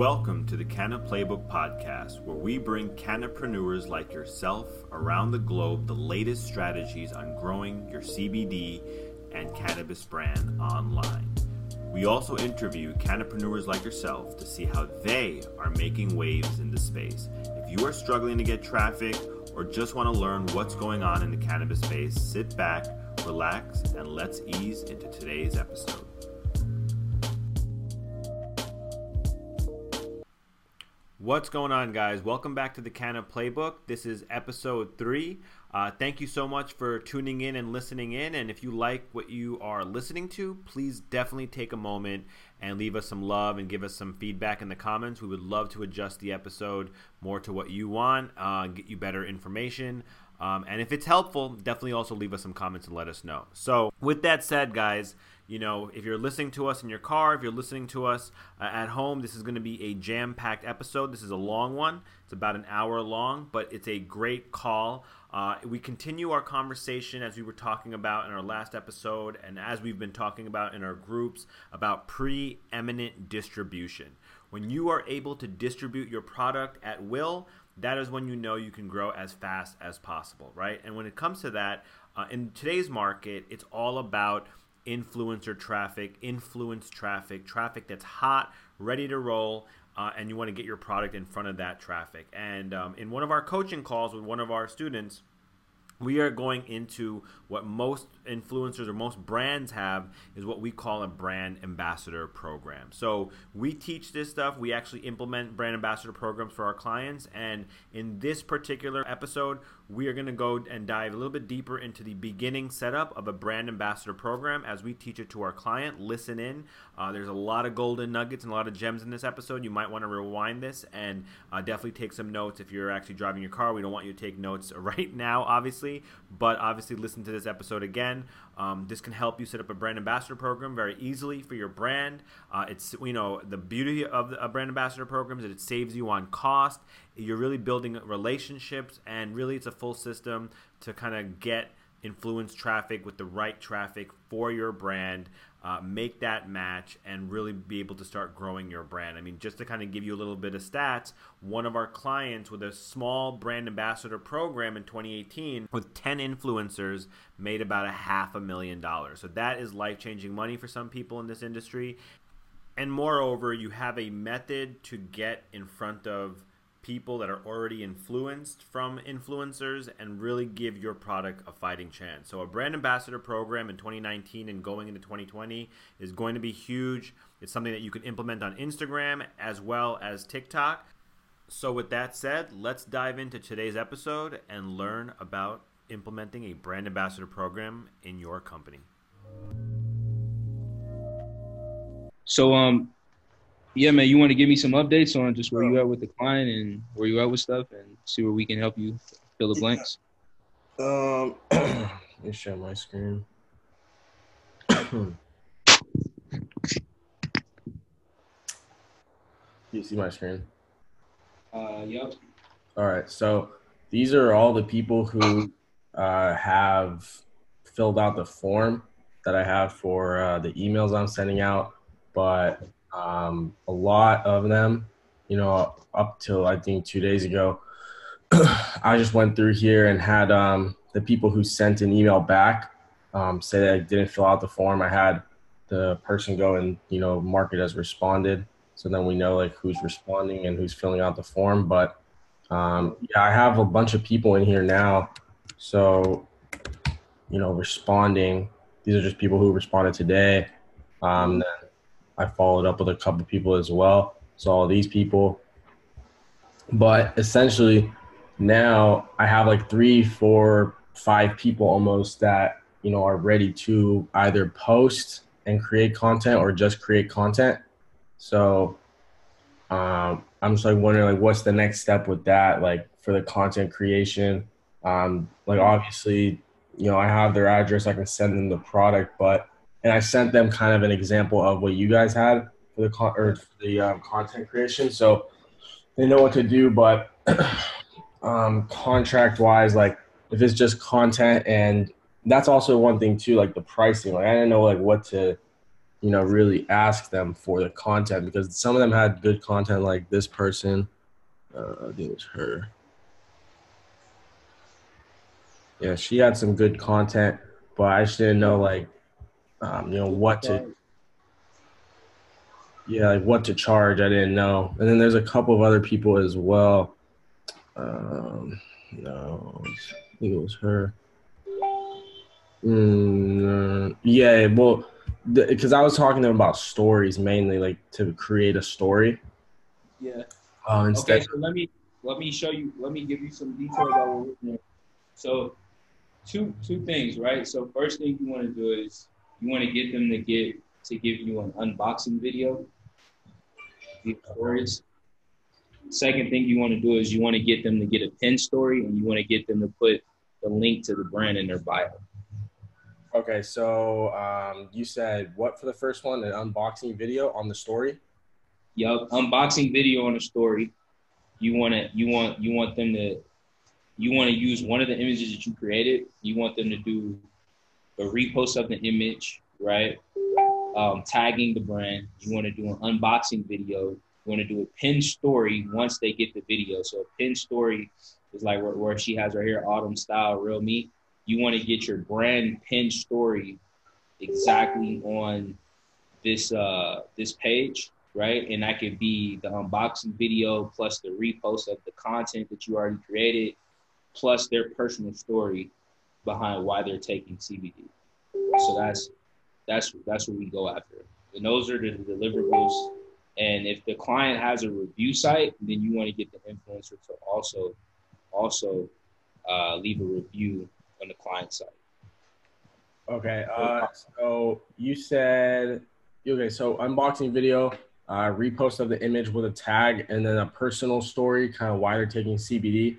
Welcome to the Canna Playbook Podcast, where we bring cannapreneurs like yourself around the globe the latest strategies on growing your CBD and cannabis brand online. We also interview cannapreneurs like yourself to see how they are making waves in the space. If you are struggling to get traffic or just want to learn what's going on in the cannabis space, sit back, relax, and let's ease into today's episode. What's going on, guys? Welcome back to the Canna Playbook. This is episode three. Uh, thank you so much for tuning in and listening in. And if you like what you are listening to, please definitely take a moment and leave us some love and give us some feedback in the comments. We would love to adjust the episode more to what you want, uh, get you better information. Um, and if it's helpful, definitely also leave us some comments and let us know. So, with that said, guys, you know, if you're listening to us in your car, if you're listening to us uh, at home, this is going to be a jam packed episode. This is a long one, it's about an hour long, but it's a great call. Uh, we continue our conversation as we were talking about in our last episode, and as we've been talking about in our groups about preeminent distribution. When you are able to distribute your product at will, that is when you know you can grow as fast as possible, right? And when it comes to that, uh, in today's market, it's all about influencer traffic, influence traffic, traffic that's hot, ready to roll, uh, and you want to get your product in front of that traffic. And um, in one of our coaching calls with one of our students, we are going into what most influencers or most brands have is what we call a brand ambassador program. So we teach this stuff. We actually implement brand ambassador programs for our clients. And in this particular episode, we are going to go and dive a little bit deeper into the beginning setup of a brand ambassador program as we teach it to our client. Listen in. Uh, there's a lot of golden nuggets and a lot of gems in this episode. You might want to rewind this and uh, definitely take some notes if you're actually driving your car. We don't want you to take notes right now, obviously, but obviously listen to this episode again. Um, this can help you set up a brand ambassador program very easily for your brand. Uh, it's you know the beauty of a brand ambassador program is that it saves you on cost. You're really building relationships, and really it's a full system to kind of get influence traffic with the right traffic for your brand uh, make that match and really be able to start growing your brand. I mean, just to kind of give you a little bit of stats, one of our clients with a small brand ambassador program in 2018 with 10 influencers made about a half a million dollars. So that is life changing money for some people in this industry. And moreover, you have a method to get in front of people that are already influenced from influencers and really give your product a fighting chance. So, a brand ambassador program in 2019 and going into 2020 is going to be huge. It's something that you can implement on Instagram as well as TikTok. So, with that said, let's dive into today's episode and learn about implementing a brand ambassador program in your company. So, um, yeah, man, you want to give me some updates on just where you at with the client and where you at with stuff, and see where we can help you fill the blanks. Um, let me share my screen. you see my screen? Uh, yep. All right. So these are all the people who uh, have filled out the form that I have for uh, the emails I'm sending out, but um, a lot of them, you know, up till I think two days ago, I just went through here and had um, the people who sent an email back um, say that I didn't fill out the form. I had the person go and you know mark it as responded, so then we know like who's responding and who's filling out the form. But um, yeah, I have a bunch of people in here now, so you know responding. These are just people who responded today. Um, I followed up with a couple people as well. So all these people. But essentially, now I have like three, four, five people almost that you know are ready to either post and create content or just create content. So um, I'm just like wondering like what's the next step with that, like for the content creation. Um, like obviously, you know, I have their address, I can send them the product, but and I sent them kind of an example of what you guys had for the con- or the um, content creation. So they know what to do, but um, contract wise, like if it's just content and that's also one thing too, like the pricing. Like I didn't know like what to you know, really ask them for the content because some of them had good content, like this person. Uh, I think it was her. Yeah, she had some good content, but I just didn't know like, um, you know, what to. Yeah, like what to charge. I didn't know, and then there's a couple of other people as well. Um, no, I think it was her. Mm, yeah, well, because I was talking to them about stories mainly, like to create a story. Yeah. Um, instead, Okay, so let me let me show you. Let me give you some detail about what we're doing. So, two two things, right? So, first thing you want to do is you want to get them to get to give you an unboxing video. The stories. Second thing you want to do is you want to get them to get a pin story, and you want to get them to put the link to the brand in their bio. okay, so um, you said what for the first one? An unboxing video on the story. Yup, unboxing video on a story. You want to you want you want them to you want to use one of the images that you created. You want them to do a repost of the image, right? Um, tagging the brand. You want to do an unboxing video. You want to do a pin story once they get the video. So a pin story is like where, where she has her here, autumn style, real me. You want to get your brand pin story exactly on this uh this page right? And that could be the unboxing video plus the repost of the content that you already created, plus their personal story behind why they're taking CBD. So that's that's that's what we go after. And those are the deliverables. And if the client has a review site, then you want to get the influencer to also also uh, leave a review on the client site. Okay. Uh, so you said okay. So unboxing video, uh, repost of the image with a tag, and then a personal story, kind of why they're taking CBD.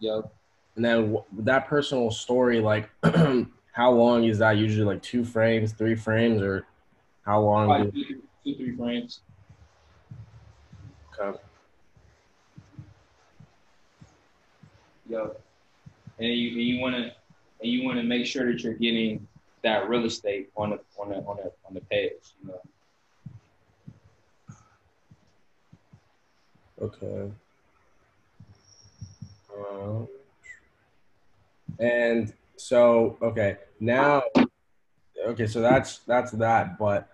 Yep. And then w- that personal story, like, how long is that? Usually, like two frames, three frames, or how long? Probably Do, two, three frames. okay. Yep. And you and you want to and you want to make sure that you're getting that real estate on the on the on the on the page. You know. Okay. Uh, and so, okay, now, okay, so that's that's that, but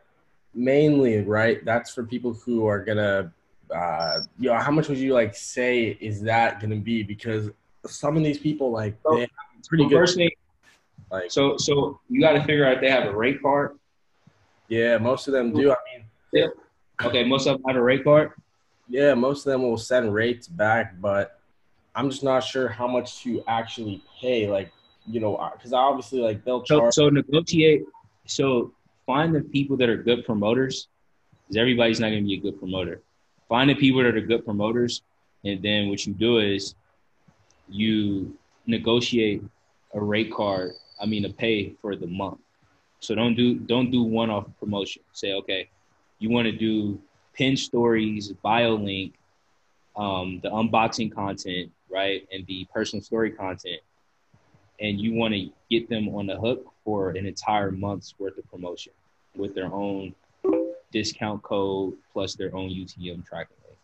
mainly, right? That's for people who are gonna, uh, you know, how much would you like say is that gonna be? Because some of these people, like, So- they have pretty So good, thing, like, so so you got to figure out they have a rate card. yeah, most of them do. I mean, Okay, most of them have a rate card. yeah, most of them will send rates back, but I'm just not sure how much to actually pay. Like, you know, because obviously, like, they'll So charge. so negotiate. So find the people that are good promoters, because everybody's not going to be a good promoter. Find the people that are good promoters, and then what you do is you negotiate a rate card. I mean, a pay for the month. So don't do don't do one off promotion. Say okay, you want to do pin stories, bio link, um, the unboxing content, right, and the personal story content and you want to get them on the hook for an entire month's worth of promotion with their own discount code plus their own UTM tracking link.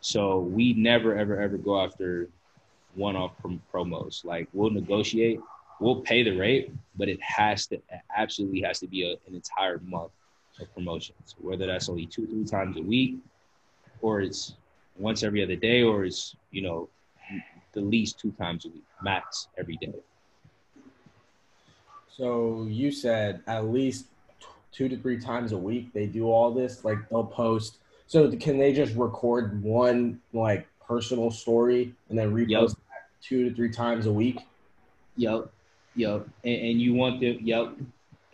So we never, ever, ever go after one-off prom- promos. Like we'll negotiate, we'll pay the rate, but it has to it absolutely has to be a, an entire month of promotions. Whether that's only two, three times a week, or it's once every other day, or it's you know the least two times a week, max every day. So you said at least two to three times a week they do all this. Like they'll post. So can they just record one like personal story and then repost Yep. that two to three times a week? Yep, yep. And, and you want them, yep.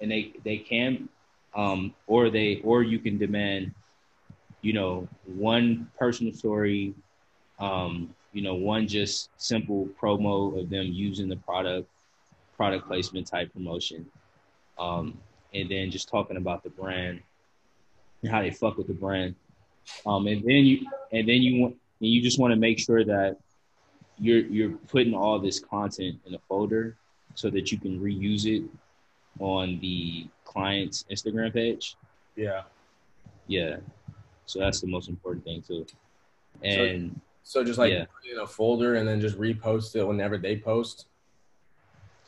And they they can, um, or they or you can demand, you know, one personal story, um, you know, one just simple promo of them using the product, product placement type promotion, um, and then just talking about the brand and how they fuck with the brand, um, and then you and then you want and you just want to make sure that you're you're putting all this content in a folder so that you can reuse it on the client's Instagram page. Yeah. Yeah. So that's the most important thing too. And So just like Yeah. put it in a folder and then just repost it whenever they post.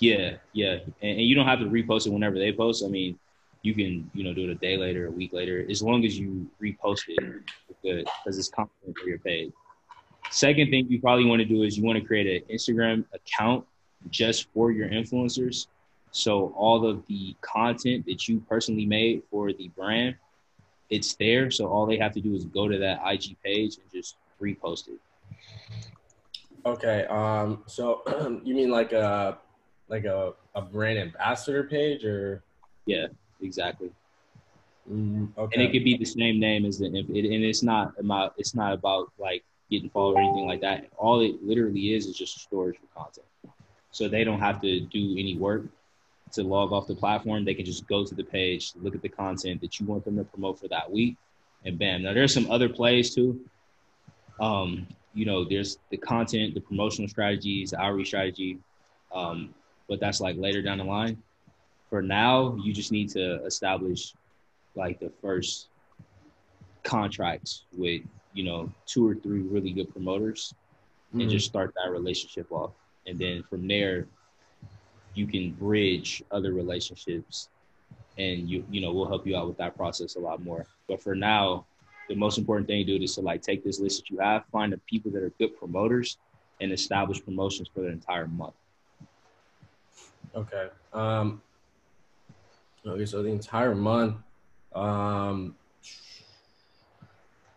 yeah, yeah. And, and you don't have to repost it whenever they post. I mean, you can, you know, do it a day later, a week later, as long as you repost it good because it's content for your page. Second thing you probably want to do is you want to create an Instagram account just for your influencers. So all of the content that you personally made for the brand, it's there. So all they have to do is go to that IG page and just repost it. Okay. Um. So you mean like a like a a brand ambassador page or? Yeah. Exactly. Mm, okay. and it could be the same name as the it, and it's not about it's not about like getting followed or anything like that all it literally is is just storage for content so they don't have to do any work to log off the platform they can just go to the page look at the content that you want them to promote for that week and bam now there's some other plays too um you know there's the content the promotional strategies the outreach strategy um but that's like later down the line. For now you just need to establish like the first contracts with you know two or three really good promoters and Mhm. just start that relationship off. And then from there you can bridge other relationships and you you know we'll help you out with that process a lot more. But for now the most important thing to do is to like take this list that you have find the people that are good promoters and establish promotions for the entire month Okay. Um. Okay. So the entire month. Um.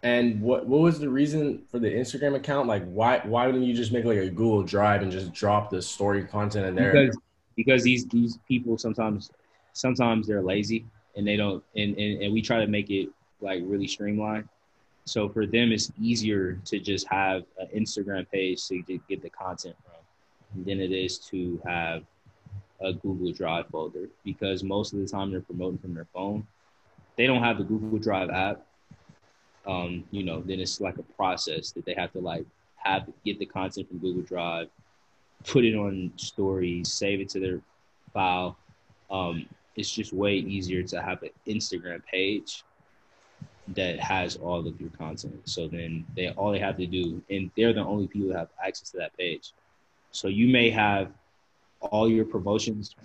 And what what was the reason for the Instagram account? Like, why why wouldn't you just make like a Google Drive and just drop the story content in there? because because these these people sometimes sometimes they're lazy and they don't and, and and we try to make it like really streamlined so for them it's easier to just have an instagram page to to get the content from than it is to have a google drive folder because most of the time they're promoting from their phone they don't have the google drive app um, you know then it's like a process that they have to like have get the content from google drive put it on stories, save it to their file. Um, it's just way easier to have an Instagram page that has all of your content. So then they all they have to do, and they're the only people that have access to that page. So you may have all your promotions,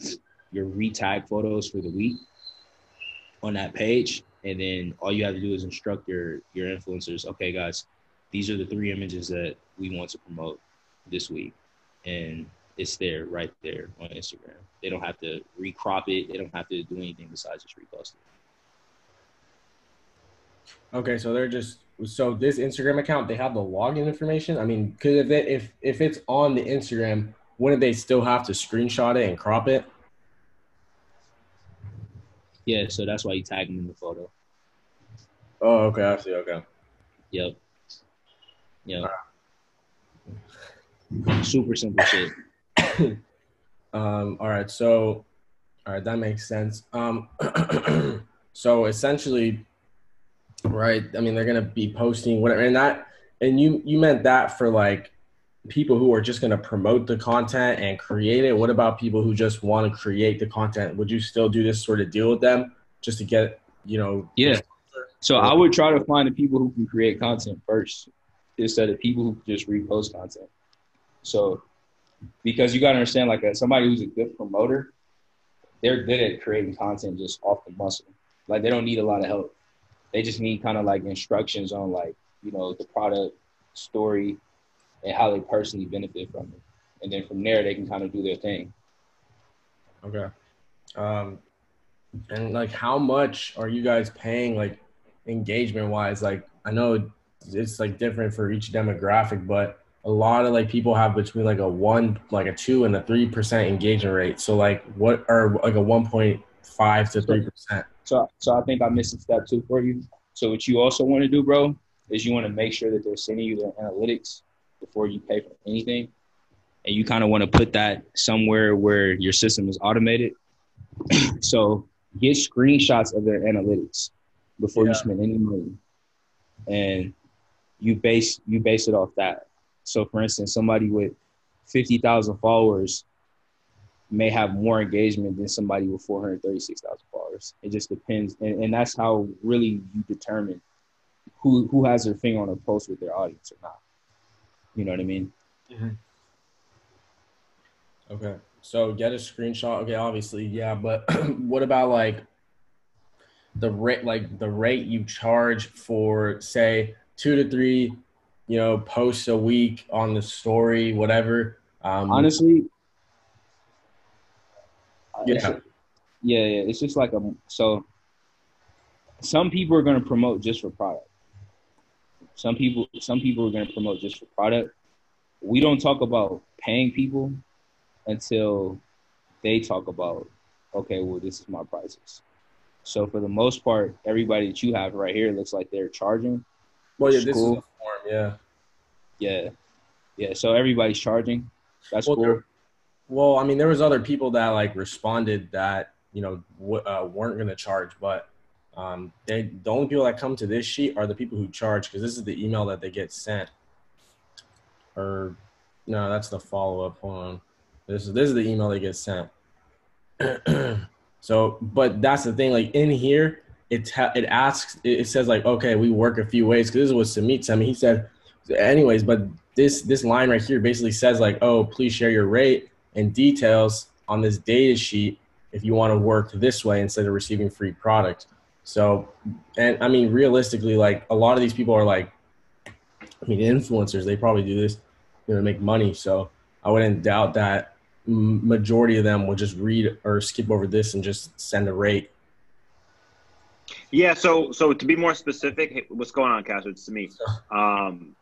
your retag photos for the week on that page, and then all you have to do is instruct your your influencers. Okay, guys, these are the three images that we want to promote this week and it's there right there on Instagram. They don't have to recrop it. They don't have to do anything besides just repost it. Okay, so they're just so this Instagram account they have the login information. I mean, because if it, if if it's on the Instagram, wouldn't they still have to screenshot it and crop it? Yeah, so that's why you tag them in the photo. Oh, okay, I see. Okay. Yep. Yep. Super simple shit. Um, all right, so all right, that makes sense. Um, so essentially, right? I mean, they're gonna be posting whatever, and that, and you you meant that for like people who are just gonna promote the content and create it. What about people who just want to create the content? Would you still do this sort of deal with them just to get you know? Yeah. So I would try to find the people who can create content first instead of people who just repost content. So because you got to understand, like a, somebody who's a good promoter, they're good at creating content just off the muscle. Like they don't need a lot of help. They just need kind of like instructions on like you know the product story and how they personally benefit from it, and then from there they can kind of do their thing. Okay. Um, and like, how much are you guys paying, like, engagement wise? Like, I know it's like different for each demographic, but a lot of like people have between like a one, like a two, and a three percent engagement rate. So, like, what are like a one point five to three percent? So, so I think I missed a step two for you. So, what you also want to do, bro, is you want to make sure that they're sending you their analytics before you pay for anything, and you kind of want to put that somewhere where your system is automated. so, get screenshots of their analytics before Yeah. you spend any money, and you base you base it off that. So, for instance, somebody with fifty thousand followers may have more engagement than somebody with 436,000 followers. It just depends, and, and that's how really you determine who who has their finger on a post with their audience or not. You know what I mean? Mm-hmm. Okay. So get a screenshot. Okay, obviously, yeah, but what about like the rate like the rate you charge for say two to three, you know, posts a week on the story, whatever. Um honestly, yeah. yeah, yeah. It's just like a so some people are gonna promote just for product. Some people some people are gonna promote just for product. We don't talk about paying people until they talk about, okay, well, this is my prices. So for the most part, everybody that you have right here looks like they're charging. Well, yeah, this is a form, yeah. Yeah. Yeah. So everybody's charging. That's well, cool. There, well, I mean, there was other people that like responded that, you know, w- uh, weren't going to charge, but um, they, the only people that come to this sheet are the people who charge because this is the email that they get sent. Or no, that's the follow up. Hold on. This is this is the email that gets sent. so, but that's the thing. Like in here, it it asks. It says like, okay, we work a few ways because this was Samit. I mean, he said, anyways. But this this line right here basically says like, oh, please share your rate and details on this data sheet if you want to work this way instead of receiving free product. So, and I mean, realistically, like a lot of these people are like, I mean, influencers. They probably do this, you know, to make money. So I wouldn't doubt that majority of them will just read or skip over this and just send a rate. Yeah. So, so to be more specific, hey, what's going on, Cash? It's me. Um,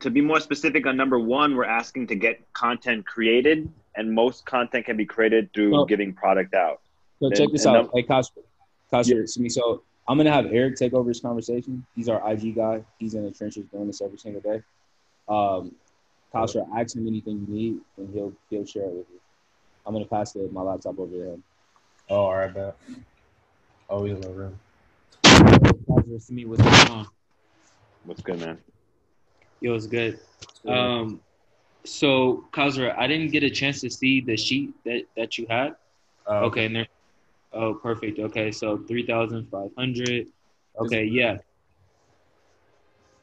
to be more specific on number one, we're asking to get content created, and most content can be created through well, giving product out. So check this out. Num- hey, Kasper, Kasper, yeah. me. So I'm gonna have Eric take over this conversation. He's our IG guy. He's in the trenches doing this every single day. Um, Kasper, ask him anything you need, and he'll he'll share it with you. I'm gonna pass the, my laptop over to him. Oh, all right, bet. Oh, he's in the room. me what's going on? What's good, man? Yo, it's good. Um, so Kazra, I didn't get a chance to see the sheet that that you had. Oh, okay. okay, and there. Oh, perfect. Okay, so three thousand five hundred. Okay, yeah.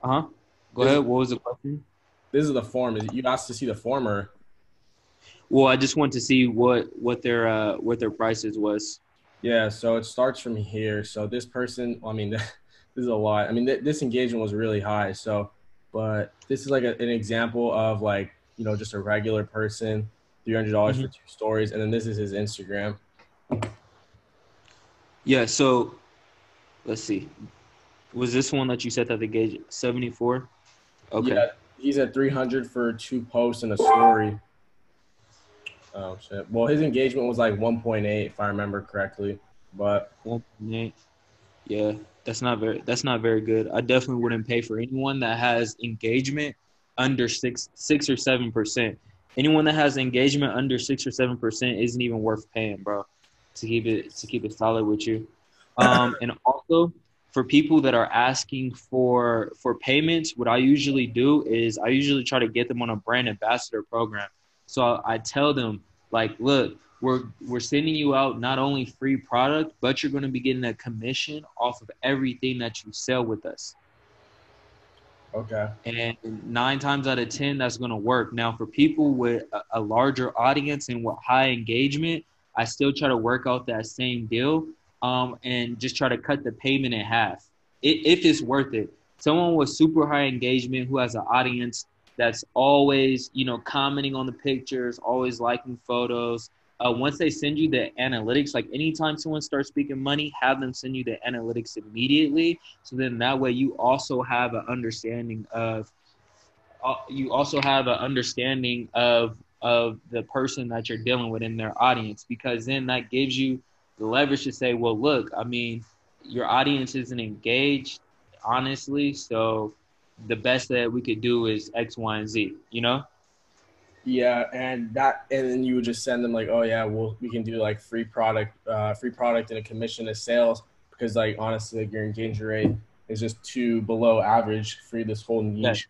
Uh huh. Go ahead. What was the question? This is the form. You asked to see the former. well, I just want to see what what their uh, what their prices was. Yeah, so it starts from here. So this person, I mean, this is a lot. I mean, th- this engagement was really high. So, but this is like a, an example of like you know just a regular person, three hundred dollars mm-hmm. for two stories, and then this is his Instagram. Yeah. So, let's see. Was this one that you said that the gauge seventy four? Okay. Yeah, he's at three hundred for two posts and a story. Oh shit. Well, his engagement was like 1.8, if I remember correctly. But 1.8. Yeah, that's not very. That's not very good. I definitely wouldn't pay for anyone that has engagement under six, six or seven percent. Anyone that has engagement under six or seven percent isn't even worth paying, bro. To keep it to keep it solid with you. Um, and also for people that are asking for for payments, what I usually do is I usually try to get them on a brand ambassador program. So I tell them like, look, we're we're sending you out not only free product, but you're going to be getting a commission off of everything that you sell with us. Okay. And nine times out of ten, that's going to work. Now, for people with a, a larger audience and with high engagement, I still try to work out that same deal um, and just try to cut the payment in half if it's worth it. Someone with super high engagement who has an audience that's always, you know, commenting on the pictures, always liking photos. Uh, once they send you the analytics, like anytime someone starts speaking money, have them send you the analytics immediately. So then that way you also have an understanding of, uh, you also have an understanding of of the person that you're dealing with in their audience, because then that gives you the leverage to say, well, look, I mean, your audience isn't engaged, honestly, so the best that we could do is X, Y, and Z, you know? Yeah, and that, and then you would just send them like, oh yeah, well we can do like free product, uh, free product and a commission of sales because like honestly, like your engagement rate is just too below average for this whole niche.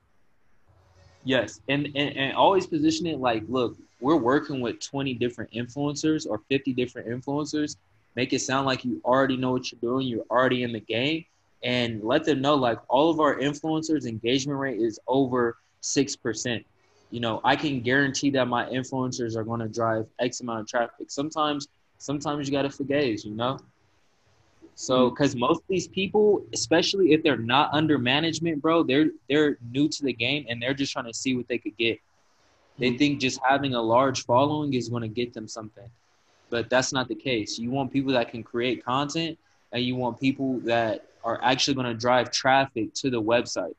Yes, and, and and always position it like, look, we're working with 20 different influencers or 50 different influencers. Make it sound like you already know what you're doing, you're already in the game, and let them know like all of our influencers engagement rate is over six percent. You know, I can guarantee that my influencers are going to drive X amount of traffic. Sometimes, sometimes you got to forget, you know. So, because mm. most of these people, especially if they're not under management, bro, they're they're new to the game and they're just trying to see what they could get. They mm. think just having a large following is going to get them something, but that's not the case. You want people that can create content, and you want people that are actually going to drive traffic to the website.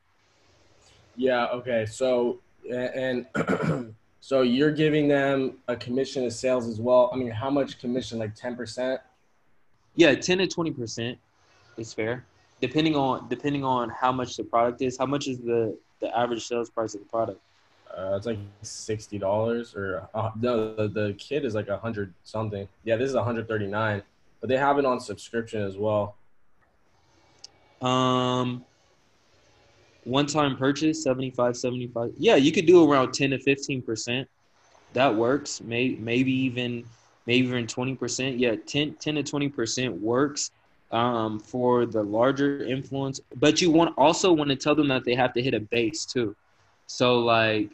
Yeah. Okay. So and so you're giving them a commission of sales as well. I mean, how much commission? Like ten percent yeah, ten to twenty percent is fair, depending on depending on how much the product is. How much is the the average sales price of the product? Uh, it's like sixty dollars, or uh, no, the, the kit is like a hundred something. Yeah, this is one hundred thirty nine, but they have it on subscription as well. Um, one time purchase 75 75 yeah you could do around 10 to 15 percent that works May, maybe even maybe even 20%. Yeah, 10, 10 to 20% works um, for the larger influence. But you want also want to tell them that they have to hit a base too. So like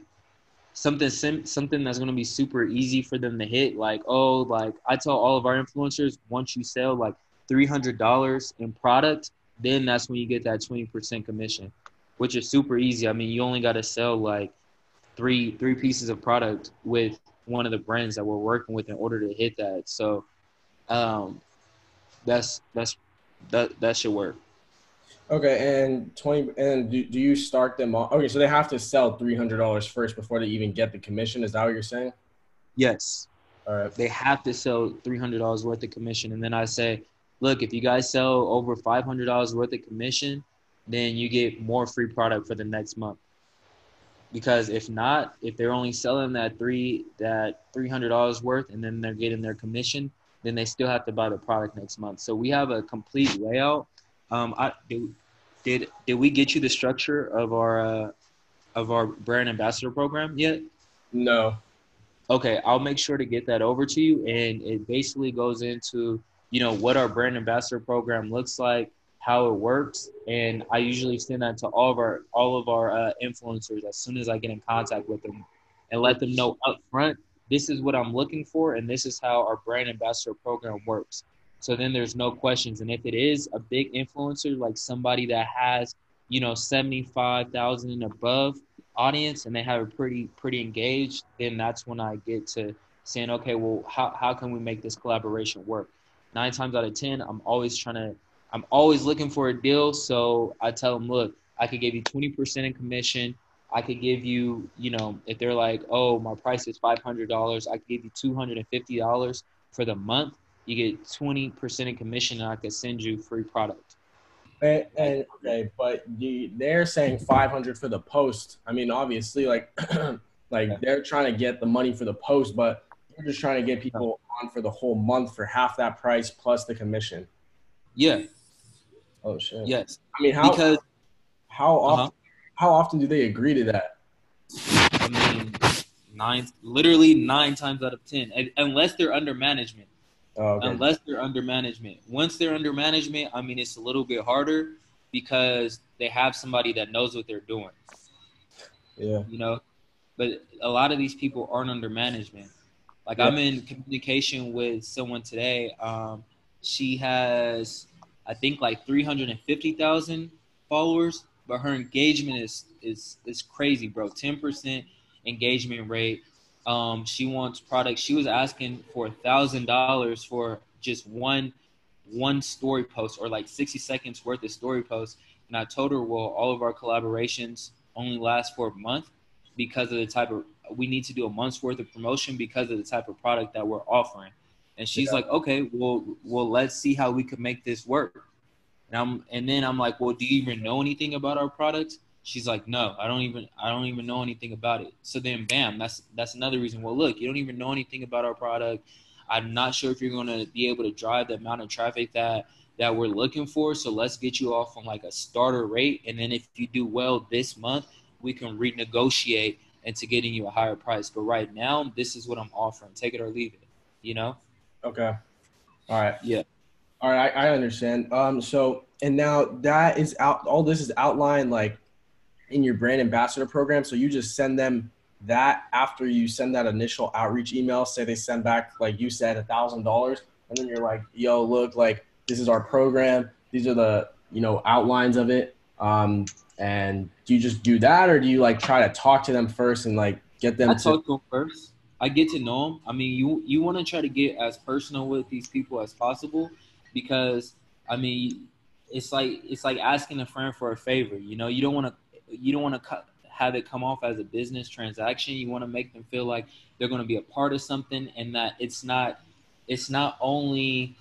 something sim- something that's going to be super easy for them to hit. Like oh, like I tell all of our influencers, once you sell like three hundred dollars in product, then that's when you get that twenty percent commission, which is super easy. I mean, you only got to sell like three three pieces of product with one of the brands that we're working with in order to hit that. So um, that's that's that that should work. Okay, and twenty and do, do you start them off? Okay, so they have to sell three hundred dollars first before they even get the commission. Is that what you're saying? Yes. All right. They have to sell three hundred dollars worth of commission, and then I say, look, if you guys sell over five hundred dollars worth of commission, then you get more free product for the next month because if not, if they're only selling that three that three hundred dollars worth and then they're getting their commission, then they still have to buy the product next month. So we have a complete layout. Um, I did did, did we get you the structure of our uh, of our brand ambassador program yet? No. Okay, I'll make sure to get that over to you, and it basically goes into you know what our brand ambassador program looks like, how it works, and I usually send that to all of our all of our uh, influencers as soon as I get in contact with them, and let them know up front this is what I'm looking for, and this is how our brand ambassador program works. So then there's no questions, and if it is a big influencer like somebody that has you know seventy five thousand and above audience, and they have a pretty pretty engaged, then that's when I get to saying, okay, well, how how can we make this collaboration work? Nine times out of ten, I'm always trying to I'm always looking for a deal. So I tell them, look, I could give you 20% in commission. I could give you, you know, if they're like, oh, my price is $500, I could give you $250 for the month. You get 20% in commission and I could send you free product. And, and okay, but you, they're saying 500 for the post. I mean, obviously, like, like yeah. they're trying to get the money for the post, but you're just trying to get people on for the whole month for half that price plus the commission. Yeah, Oh shit. Yes. I mean, how because how often uh-huh. how often do they agree to that? I mean, nine, literally nine times out of ten, unless they're under management. Oh, okay. Unless they're under management. Once they're under management, I mean, it's a little bit harder because they have somebody that knows what they're doing. Yeah. You know, but a lot of these people aren't under management. Like yeah. I'm in communication with someone today. Um, she has I think like 350,000 followers, but her engagement is is is crazy, bro. 10% engagement rate. Um, she wants products. She was asking for a thousand dollars for just one one story post or like 60 seconds worth of story posts. And I told her, well, all of our collaborations only last for a month because of the type of we need to do a month's worth of promotion because of the type of product that we're offering. And she's yeah. like, okay, well, well, let's see how we can make this work. And I'm, and then I'm like, well, do you even know anything about our product? She's like, no, I don't even, I don't even know anything about it. So then, bam, that's that's another reason. Well, look, you don't even know anything about our product. I'm not sure if you're going to be able to drive the amount of traffic that that we're looking for. So let's get you off on like a starter rate, and then if you do well this month, we can renegotiate into getting you a higher price. But right now, this is what I'm offering. Take it or leave it. You know? Okay. All right. Yeah. All right. I, I understand. Um. So and now that is out. All this is outlined like in your brand ambassador program. So you just send them that after you send that initial outreach email. Say they send back like you said a thousand dollars, and then you're like, "Yo, look, like this is our program. These are the you know outlines of it." Um, and do you just do that, or do you like try to talk to them first and like get them? I to- talk to them first. I get to know them. I mean, you you want to try to get as personal with these people as possible, because I mean, it's like it's like asking a friend for a favor. You know, you don't want to you don't want to have it come off as a business transaction. You want to make them feel like they're going to be a part of something, and that it's not it's not only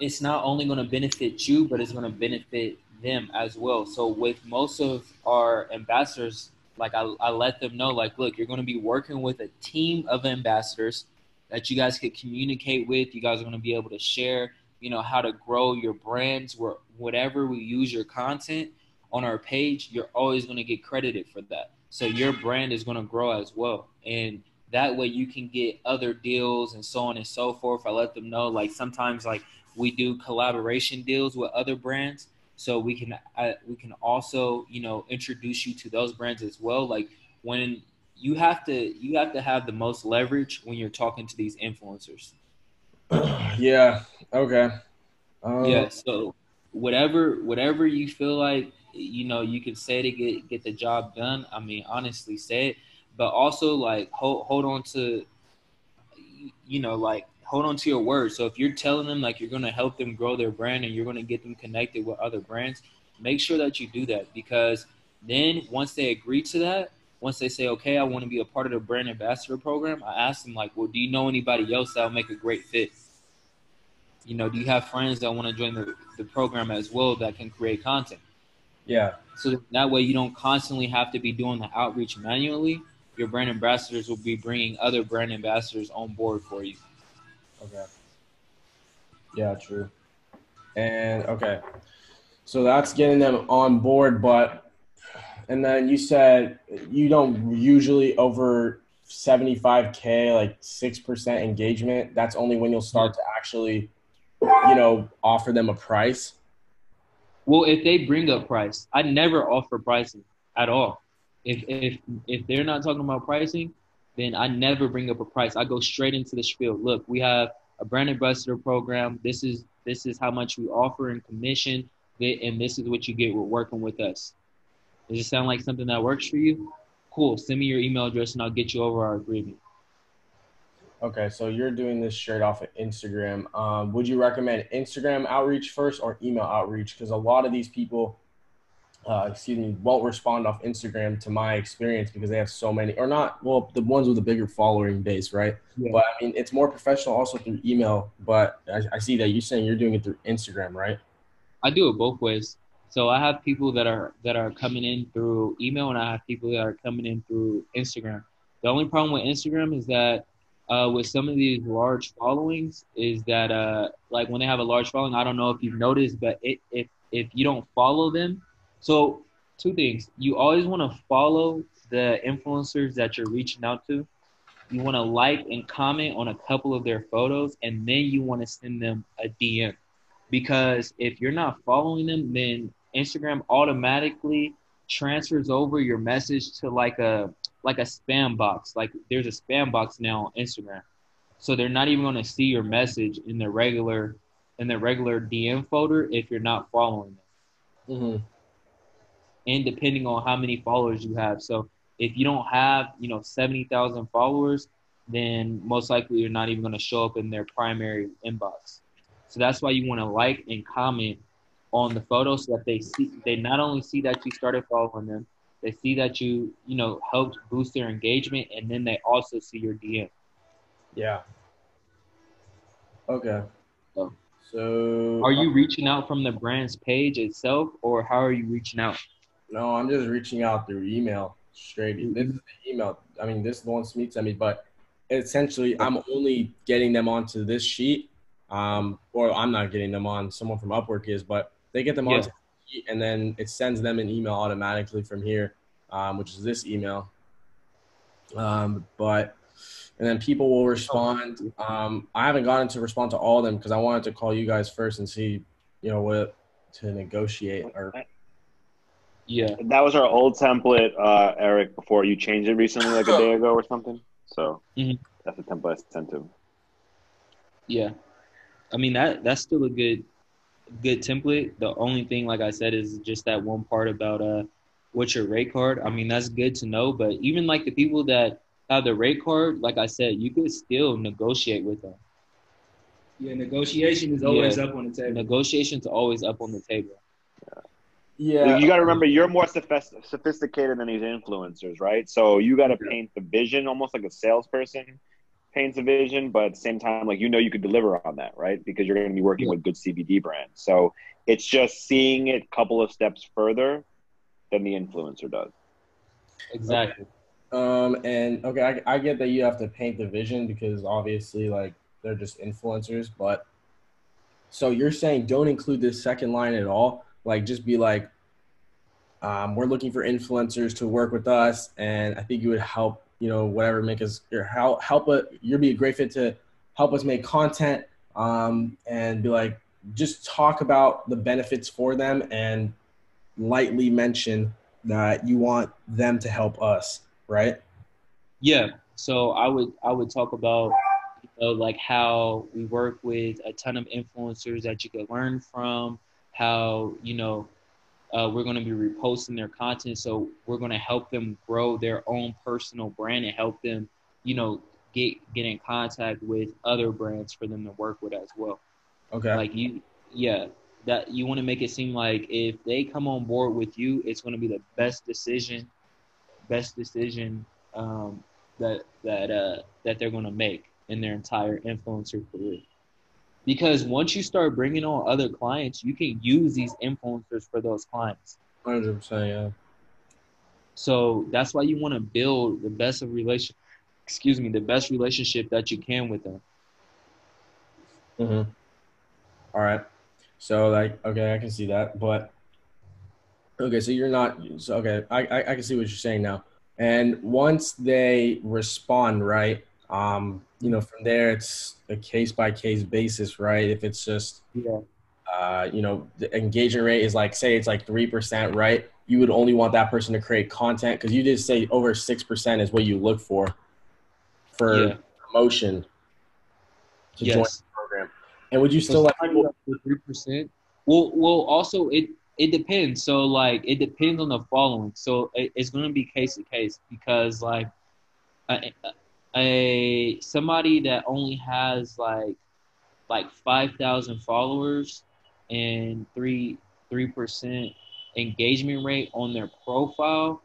it's not only going to benefit you, but it's going to benefit them as well. So with most of our ambassadors, like I, I let them know, like, look, you're going to be working with a team of ambassadors that you guys could communicate with. You guys are going to be able to share, you know, how to grow your brands. Where whatever we use your content on our page, you're always going to get credited for that. So your brand is going to grow as well, and that way you can get other deals and so on and so forth. I let them know, like sometimes like we do collaboration deals with other brands so we can uh, we can also you know introduce you to those brands as well like when you have to you have to have the most leverage when you're talking to these influencers yeah. Okay. Um, yeah so whatever whatever you feel like you know you can say to get get the job done i mean honestly say it but also like hold hold on to you know like hold on to your word. So if you're telling them like you're going to help them grow their brand and you're going to get them connected with other brands, make sure that you do that because then once they agree to that, once they say, okay, I want to be a part of the brand ambassador program, I ask them like, well, do you know anybody else that'll make a great fit? You know, do you have friends that want to join the, the program as well that can create content? Yeah. So that way you don't constantly have to be doing the outreach manually. Your brand ambassadors will be bringing other brand ambassadors on board for you. Okay. Yeah, true. And okay. So that's getting them on board, but and then you said you don't usually over 75k like 6% engagement. That's only when you'll start to actually you know offer them a price. Well, if they bring up price, I never offer pricing at all. If if if they're not talking about pricing, then I never bring up a price. I go straight into the spiel. Look, we have a brand ambassador program. This is this is how much we offer in commission, and this is what you get with working with us. Does it sound like something that works for you? Cool. Send me your email address, and I'll get you over our agreement. Okay, so you're doing this straight off of Instagram. Um, would you recommend Instagram outreach first or email outreach? Because a lot of these people uh, excuse me, won't respond off Instagram to my experience because they have so many, or not, well, the ones with a bigger following base, right? Yeah. But I mean, it's more professional also through email. But I, I see that you're saying you're doing it through Instagram, right? I do it both ways. So I have people that are that are coming in through email, and I have people that are coming in through Instagram. The only problem with Instagram is that uh, with some of these large followings is that uh, like when they have a large following, I don't know if you've noticed, but it, if if you don't follow them, so two things: you always want to follow the influencers that you're reaching out to. You want to like and comment on a couple of their photos, and then you want to send them a DM. Because if you're not following them, then Instagram automatically transfers over your message to like a like a spam box. Like there's a spam box now on Instagram. So they're not even going to see your message in their regular in their regular DM folder if you're not following them. Mm-hmm. And depending on how many followers you have. So if you don't have, you know, 70,000 followers, then most likely you're not even going to show up in their primary inbox. So that's why you want to like and comment on the photo so that they see they not only see that you started following them, they see that you, you know, helped boost their engagement and then they also see your DM. Yeah. Okay. So- So Are you reaching out from the brand's page itself or how are you reaching out? No, I'm just reaching out through email straight. This is the email. I mean, this is the one Smeet sent me, but essentially, I'm only getting them onto this sheet. Um, or I'm not getting them on. Someone from Upwork is, but they get them Yeah. onto the sheet, and then it sends them an email automatically from here. um, which is this email. Um, but and then people will respond. Um, I haven't gotten to respond to all of them because I wanted to call you guys first and see, you know, what to negotiate or. Yeah. That was our old template, uh, Eric, before you changed it recently, like a day ago or something. So Mhm. that's the template I sent him. Yeah, I mean that that's still a good good template. The only thing, like I said, is just that one part about uh what's your rate card. I mean that's good to know, but even like the people that have the rate card, like I said, you could still negotiate with them. Yeah, negotiation is always Yeah. up on the table. Negotiation's always up on the table. Yeah. You got to remember, you're more sophisticated than these influencers, right? So you got to Yeah. paint the vision almost like a salesperson paints a vision, but at the same time, like you know, you could deliver on that, right? Because you're going to be working Yeah. with good CBD brands. So it's just seeing it a couple of steps further than the influencer does. Exactly. Um, and okay, I, I get that you have to paint the vision because obviously, like, they're just influencers. But so you're saying don't include this second line at all? Like, just be like, um, we're looking for influencers to work with us, and I think you would help, you know, whatever make us or help help. You'd be a great fit to help us make content, um, and be like, just talk about the benefits for them and lightly mention that you want them to help us, right? Yeah. So I would I would talk about you know, like how we work with a ton of influencers that you could learn from. How you know uh, we're going to be reposting their content, so we're going to help them grow their own personal brand and help them, you know, get get in contact with other brands for them to work with as well. Okay. Like you, yeah, that you want to make it seem like if they come on board with you, it's going to be the best decision, best decision um, that that uh, that they're going to make in their entire influencer career. Because once you start bringing on other clients, you can use these influencers for those clients. Hundred percent, yeah. So that's why you want to build the best of relation, excuse me, the best relationship that you can with them. Mm-hmm. All right. So like, okay, I can see that, but okay, so you're not. So okay, I, I I can see what you're saying now. And once they respond, right? Um, you know, from there it's a case by case basis, right? If it's just Yeah. uh, you know, the engagement rate is like, say it's like 3%, right? You would only want that person to create content because you did say over 6% is what you look for for Yeah. promotion to join Yes. the program. And would you still like three percent. Well, well, also it it depends. So like it depends on the following. So it, it's going to be case to case because like a, a somebody that only has like like five thousand followers and three three percent engagement rate on their profile,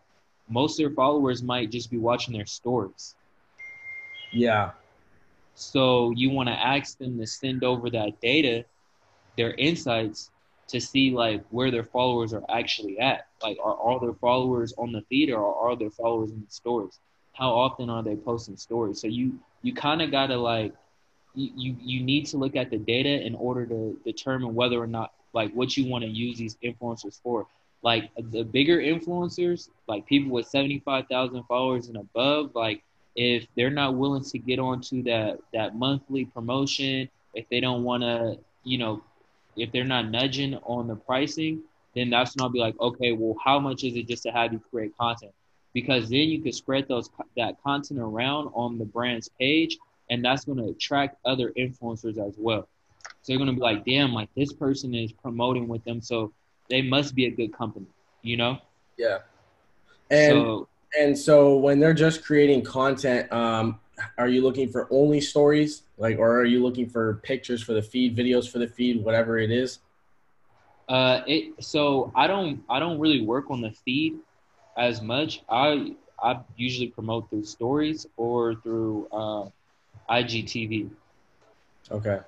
most of their followers might just be watching their stories. Yeah. So you want to ask them to send over that data, their insights, to see like where their followers are actually at. Like, are all their followers on the feed or are all their followers in the stories? How often are they posting stories? So you you kind of gotta like you, you need to look at the data in order to determine whether or not like what you want to use these influencers for. Like the bigger influencers, like people with seventy five thousand followers and above, like if they're not willing to get onto that that monthly promotion, if they don't want to, you know, if they're not nudging on the pricing, then that's when I'll be like, okay, well, how much is it just to have you create content? Because then you could spread those that content around on the brand's page, and that's going to attract other influencers as well. So they're going to be like, damn, like this person is promoting with them, so they must be a good company, you know? Yeah. And so and so when they're just creating content, um, are you looking for only stories, like, or are you looking for pictures for the feed, videos for the feed, whatever it is? Uh, it so I don't I don't really work on the feed as much. I I usually promote through stories or through uh, IGTV. Okay.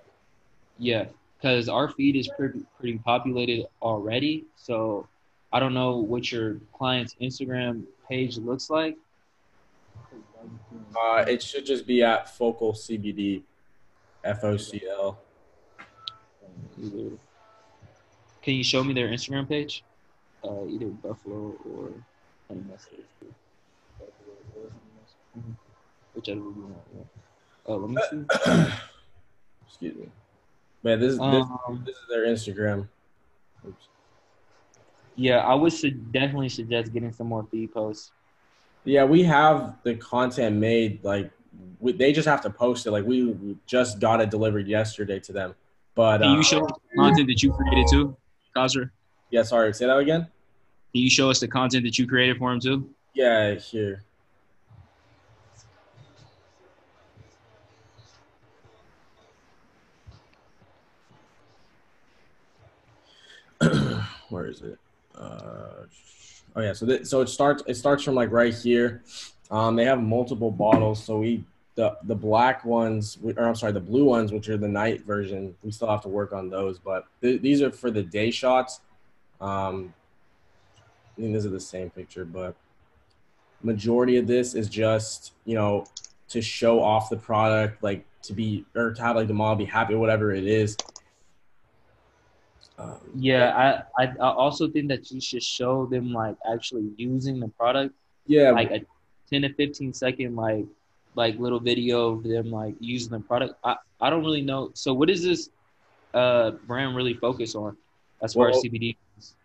Yeah, because our feed is pretty pretty populated already. So I don't know what your client's Instagram page looks like. Uh, it should just be at Focal CBD, F O C L. Either, can you show me their Instagram page? Uh, either Buffalo or honey mustard is good. Whichever you want. Yeah. Oh, let me see. Excuse me. Man, this, this, Um, this is their Instagram. Oops. yeah, I would should definitely suggest getting some more feed posts. Yeah, we have the content made. Like, we, they just have to post it. Like, we we just got it delivered yesterday to them. But Can uh, you show content that you created too, Kosser? yeah, sorry, say that again. Can you show us the content that you created for him too? Yeah, here. Where is it? Uh, oh yeah, so th- so it starts it starts from like right here. Um, they have multiple bottles, so we the the black ones, or I'm sorry, the blue ones, which are the night version. We still have to work on those, but th- these are for the day shots. Um, I think these are the same picture, but majority of this is just you know to show off the product like to be or to have like the model be happy whatever it is um, Yeah, I, I I also think that you should show them like actually using the product, yeah like a ten to fifteen second like like little video of them like using the product. I, I don't really know. So what is this uh brand really focus on as far Well- as CBD?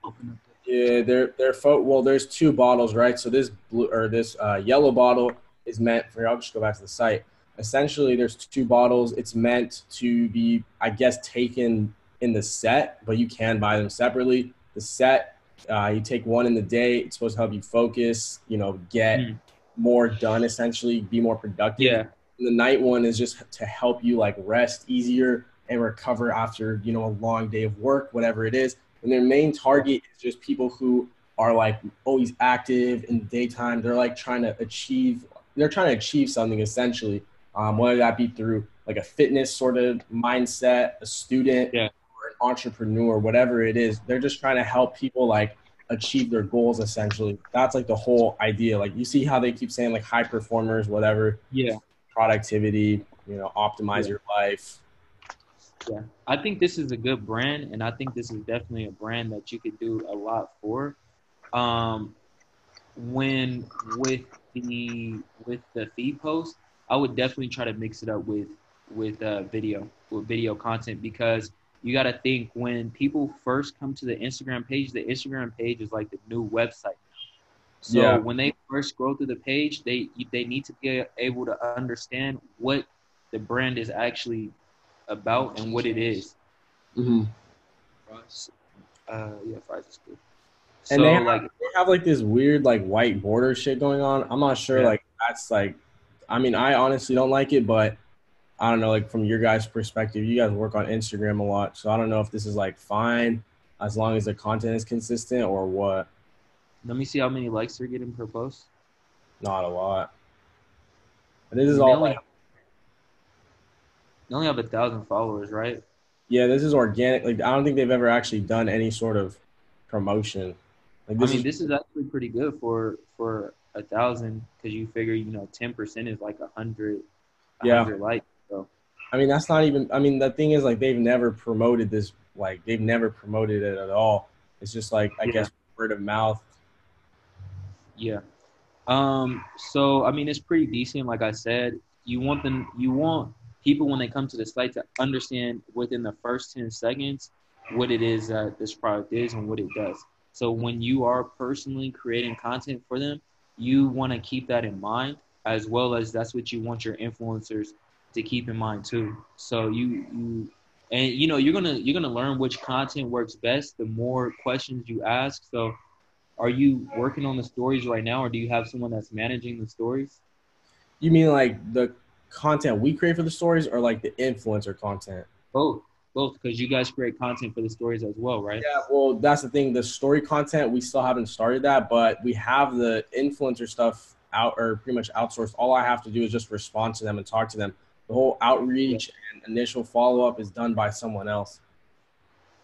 Open up the- yeah they're they're fo- well there's two bottles right? So this blue or this uh, yellow bottle is meant for i'll just go back to the site. Essentially there's two bottles. It's meant to be i guess taken in the set but you can buy them separately. The set uh, you take one in the day. It's supposed to help you focus you know get Mm. more done essentially be more productive. Yeah, the night one is just to help you like rest easier and recover after you know a long day of work whatever it is and their main target is just people who are like always active in the daytime they're like trying to achieve they're trying to achieve something essentially um, whether that be through like a fitness sort of mindset a student Yeah. or an entrepreneur whatever it is they're just trying to help people like achieve their goals essentially that's like the whole idea like you see how they keep saying like high performers whatever yeah. productivity, you know, optimize Yeah. your life. Yeah, I think this is a good brand, and I think this is definitely a brand that you could do a lot for. Um, when with the with the feed post, I would definitely try to mix it up with with uh, video with video content because you got to think when people first come to the Instagram page, the Instagram page is like the new website. So Yeah. when they first scroll through the page, they they need to be able to understand what the brand is actually about and what it is. Mm-hmm. Uh, yeah, fries is good. And they have, like, they have like this weird like white border shit going on. I'm not sure Yeah. like that's like. I mean, I honestly don't like it, but I don't know. Like from your guys' perspective, you guys work on Instagram a lot, so I don't know if this is like fine as long as the content is consistent or what. let me see how many likes they're getting per post. Not a lot. And this is They all like They only have a thousand followers, right? yeah, this is organic. Like I don't think they've ever actually done any sort of promotion. Like I mean, is this is actually pretty good for for a thousand because you figure you know ten percent is like a hundred, Yeah. likes. So I mean, that's not even. I mean, the thing is, like, they've never promoted this. Like, they've never promoted it at all. It's just like, I Yeah. guess, word of mouth. yeah. Um. So I mean, it's pretty decent. Like I said, you want them. You want people when they come to the site to understand within the first ten seconds what it is that this product is and what it does. So when you are personally creating content for them, you want to keep that in mind, as well as that's what you want your influencers to keep in mind too. So you you and you know you're gonna you're gonna learn which content works best the more questions you ask. So are you working on the stories right now, or do you have someone that's managing the stories? You mean like the content we create for the stories, or like the influencer content? Both, both, because you guys create content for the stories as well, right? Yeah. Well, that's the thing. The story content we still haven't started that, but we have the influencer stuff out or pretty much outsourced. All I have to do is just respond to them and talk to them. The whole outreach and initial follow up is done by someone else.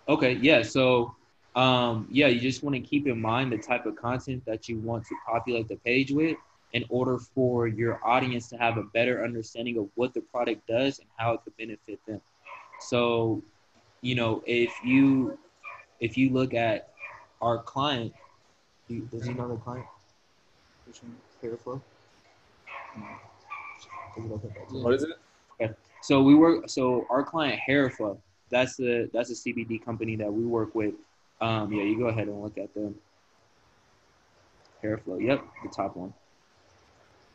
Okay, yeah. So, um, yeah, you just want to keep in mind the type of content that you want to populate the page with in order for your audience to have a better understanding of what the product does and how it could benefit them. So, you know, if you if you look at our client, do- does he know the client? Hairflow. What is it? So we work. So our client Hairflow. That's the that's a CBD company that we work with. Um, yeah, you go ahead and look at them. Hairflow. Yep, the top one.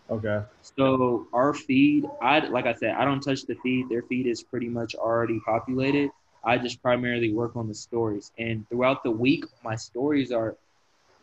Okay. So our feed, I like I said, I don't touch the feed. Their feed is pretty much already populated. I just primarily work on the stories, and throughout the week, my stories are,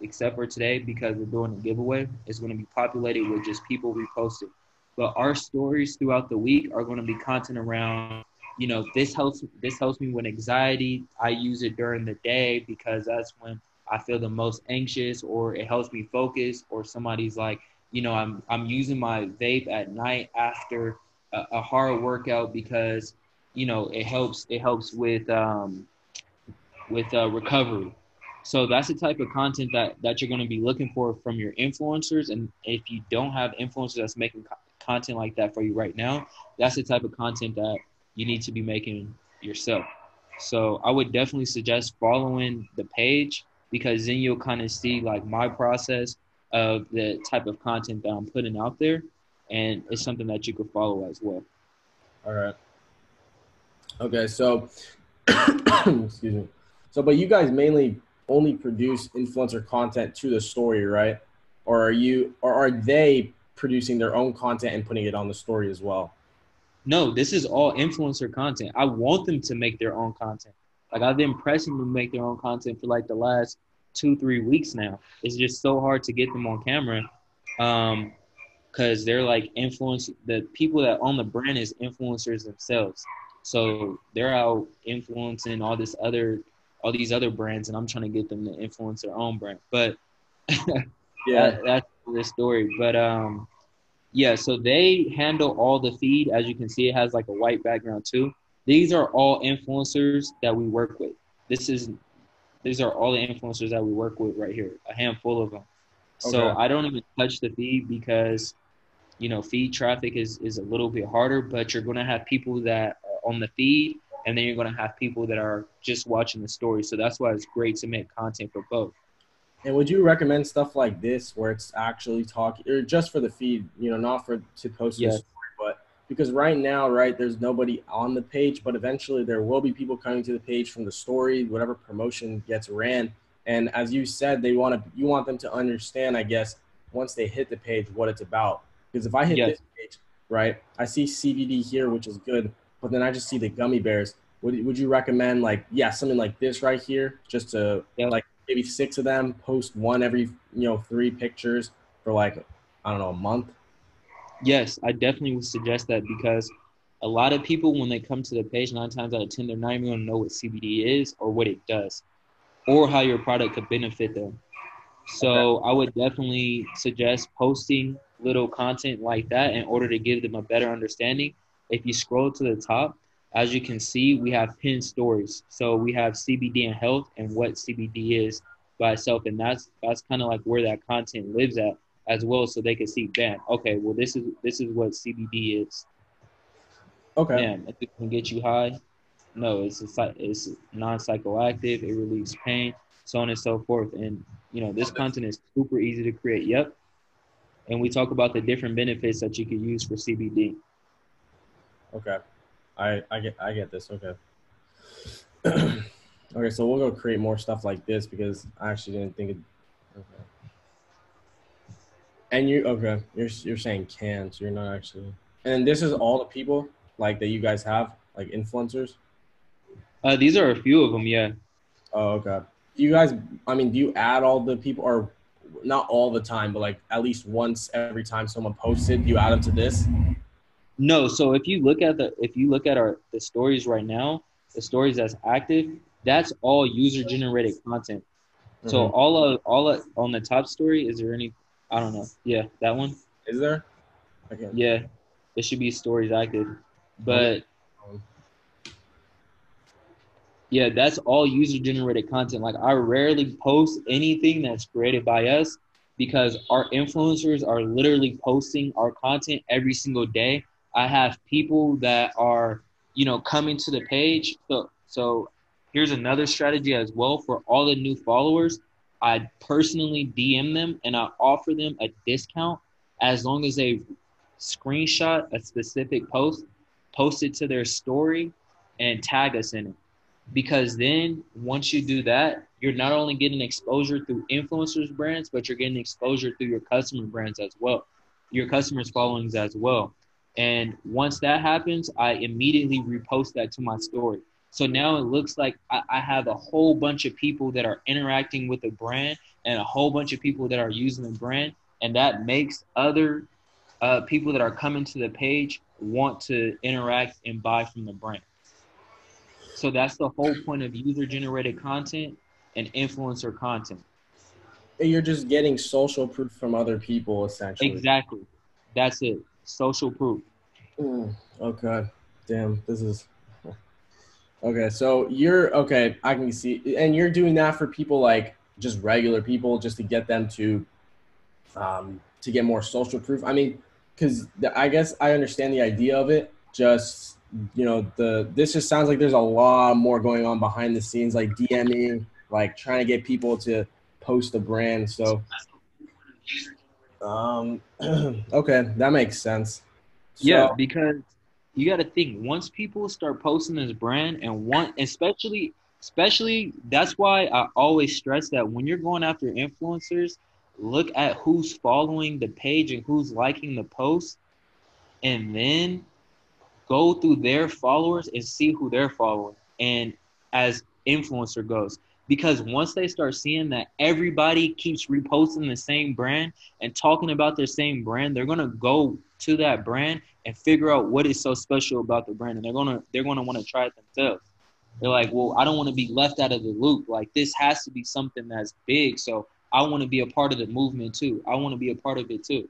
except for today because we're doing a giveaway, is going to be populated with just people reposted. But our stories throughout the week are going to be content around, you know, this helps this helps me with anxiety. I use it during the day because that's when I feel the most anxious, or it helps me focus, or somebody's like you know, I'm I'm using my vape at night after a, a hard workout because you know it helps it helps with um, with uh, recovery. So that's the type of content that that you're going to be looking for from your influencers. And if you don't have influencers that's making co- content like that for you right now, that's the type of content that you need to be making yourself. So I would definitely suggest following the page because then you'll kind of see like my process of the type of content that I'm putting out there, and it's something that you could follow as well. All right. Okay, so excuse me. So, but you guys mainly only produce influencer content to the story, right? Or are you, or are they producing their own content and putting it on the story as well? No, this is all influencer content. I want them to make their own content. Like I've been pressing them to make their own content for like the last two, three weeks now. It's just so hard to get them on camera. Um, because they're like influence the people that own the brand is influencers themselves. So they're out influencing all this other all these other brands and I'm trying to get them to influence their own brand. But Yeah. that, that's the story. But um yeah, so they handle all the feed. As you can see, it has like a white background too. These are all influencers that we work with. This is these are all the influencers that we work with right here, a handful of them. So Okay. I don't even touch the feed because, you know, feed traffic is, is a little bit harder, but you're going to have people that are on the feed and then you're going to have people that are just watching the story. So that's why it's great to make content for both. And would you recommend stuff like this where it's actually talking, or just for the feed, you know, not for to post Yes. Because right now, right, there's nobody on the page, but eventually there will be people coming to the page from the story, whatever promotion gets ran. And as you said, they want to, you want them to understand, I guess, once they hit the page, what it's about. Because if I hit Yes. this page, right, I see CBD here, which is good, but then I just see the gummy bears. Would, would you recommend like, yeah, something like this right here, just to Yeah. like maybe six of them, post one every, you know, three pictures for like, I don't know, a month? Yes, I definitely would suggest that because a lot of people, when they come to the page, nine times out of 10, they're not even going to know what CBD is or what it does or how your product could benefit them. So I would definitely suggest posting little content like that in order to give them a better understanding. If you scroll to the top, as you can see, we have pinned stories. So we have CBD and health and what CBD is by itself, and that's that's kind of like where that content lives at as well, so they can see, bam, okay, well this is this is what CBD is. Okay. Damn, if it can get you high, no, it's a, it's non-psychoactive. It relieves pain, so on and so forth. And you know, this content is super easy to create. Yep. And we talk about the different benefits that you can use for CBD. Okay. I I get I get this. Okay. okay, so we'll go create more stuff like this because I actually didn't think it. Okay. And you okay? You're you're saying can, so you're not actually. And this is all the people like that you guys have, like influencers. Uh, these are a few of them. Yeah. Oh, okay. Do you guys? I mean, do you add all the people, or not all the time, but like at least once every time someone posted, you add them to this? No, so if you look at the if you look at our the stories right now, the stories that's active, that's all user generated content. So Mhm. all of all of, on the top story, is there any? I don't know. Yeah, that one. is there? Okay. Yeah, it should be stories active, but yeah, that's all user generated content. Like I rarely post anything that's created by us because our influencers are literally posting our content every single day. I have people that are, you know, coming to the page. So so here's another strategy as well for all the new followers. I personally DM them and I offer them a discount as long as they screenshot a specific post, post it to their story, and tag us in it. Because then once you do that, you're not only getting exposure through influencers brands, but you're getting exposure through your customer brands as well, your customers' followings as well. And once that happens, I immediately repost that to my story. So now it looks like I, I have a whole bunch of people that are interacting with the brand and a whole bunch of people that are using the brand. And that makes other uh, people that are coming to the page want to interact and buy from the brand. So that's the whole point of user generated content and influencer content. You're just getting social proof from other people, essentially. Exactly. That's it. Social proof. Mm, okay. Damn, this is okay. So you're okay. I can see, and you're doing that for people like just regular people, just to get them to, um, to get more social proof. I mean, because I guess I understand the idea of it. Just you know, the this just sounds like there's a lot more going on behind the scenes, like DMing, like trying to get people to post the brand. So, um, okay, that makes sense. So, Yeah, because you got to think once people start posting this brand and want, especially, especially that's why I always stress that when you're going after influencers, look at who's following the page and who's liking the post, and then go through their followers and see who they're following. And as influencer goes, because once they start seeing that everybody keeps reposting the same brand and talking about their same brand, they're gonna go to that brand and figure out what is so special about the brand, and they're gonna they're gonna want to try it themselves. They're like, well, I don't want to be left out of the loop. Like this has to be something that's big, so I want to be a part of the movement too. I want to be a part of it too.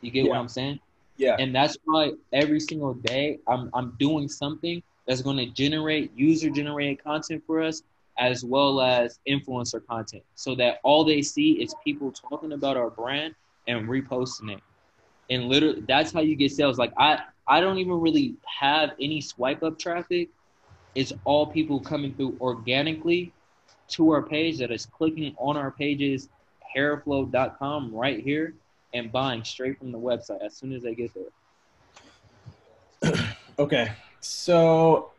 You get what I'm saying? yeah, And that's why every single day I'm I'm doing something that's going to generate user generated content for us as well as influencer content so that all they see is people talking about our brand and reposting it. And literally that's how you get sales. Like I I don't even really have any swipe up traffic. It's all people coming through organically to our page that is clicking on our pages hairflow.com right here and buying straight from the website as soon as they get there. okay. So,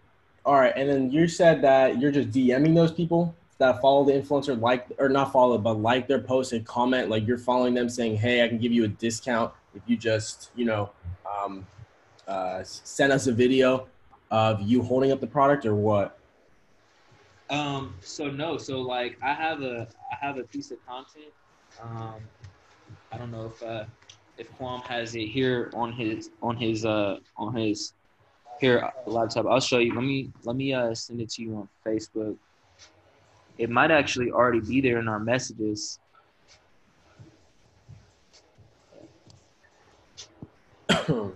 all right, and then you said that you're just DMing those people that follow the influencer, like or not follow, but like their post and comment. Like you're following them, saying, "Hey, I can give you a discount if you just, you know, um, uh, send us a video of you holding up the product or what." Um, so no, so like I have a I have a piece of content. Um, I don't know if uh, if Quam has it here on his on his uh on his here laptop. I'll show you. Let me let me uh send it to you on Facebook. It might actually already be there in our messages. all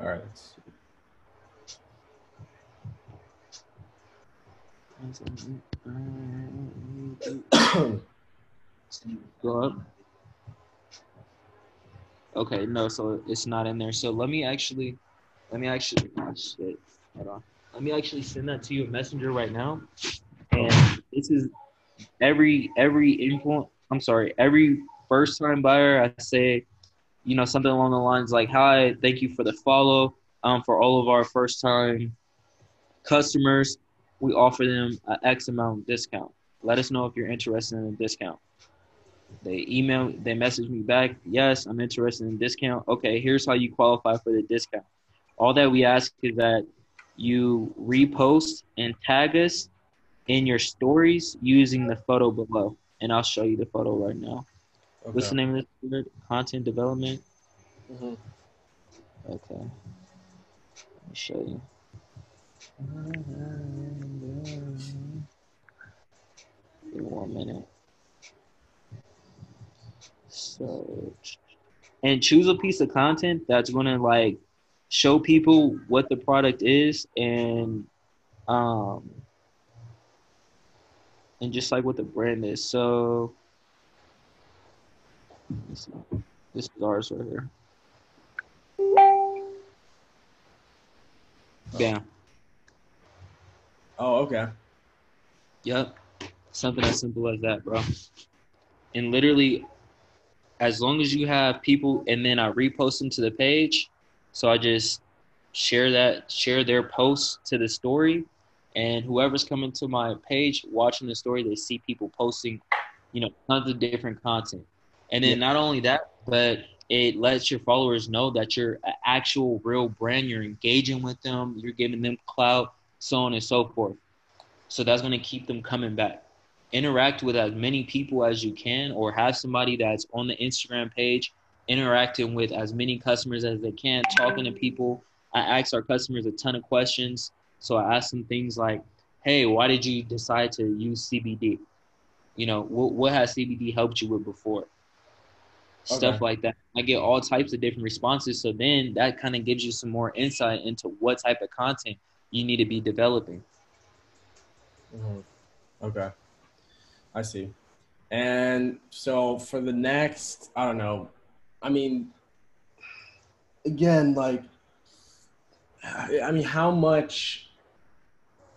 right. Go up. Okay, no, so it's not in there. So let me actually, let me actually, oh shit, hold on. Let me actually send that to you a Messenger right now. And this is every every influence. I'm sorry, every first time buyer. I say, you know, something along the lines like, "Hi, thank you for the follow." Um, for all of our first time customers, we offer them an X amount discount. Let us know if you're interested in a discount. They email, they message me back. Yes, I'm interested in discount. Okay, here's how you qualify for the discount. All that we ask is that you repost and tag us in your stories using the photo below. And I'll show you the photo right now. What's the name of this? word? Content development. Mhm. Okay. Let me show you. Give me one minute. So, and choose a piece of content that's going to like show people what the product is and um and just like what the brand is. So this is ours right here. Oh. Bam. Oh, okay. Yep. Something as simple as that, bro. and literally, as long as you have people, and then I repost them to the page. So I just share that, share their posts to the story, and whoever's coming to my page watching the story, they see people posting, you know, tons of different content. And then not only that, but it lets your followers know that you're an actual real brand. You're engaging with them. You're giving them clout, so on and so forth. So that's going to keep them coming back. Interact with as many people as you can, or have somebody that's on the Instagram page interacting with as many customers as they can, talking to people. I ask our customers a ton of questions. So I ask them things like, hey, why did you decide to use CBD? You know, what, what has CBD helped you with before? Stuff Okay. like that. I get all types of different responses. So then that kind of gives you some more insight into what type of content you need to be developing. Mhm. Okay. I see. And so for the next, I don't know. I mean, again, like, I mean, how much?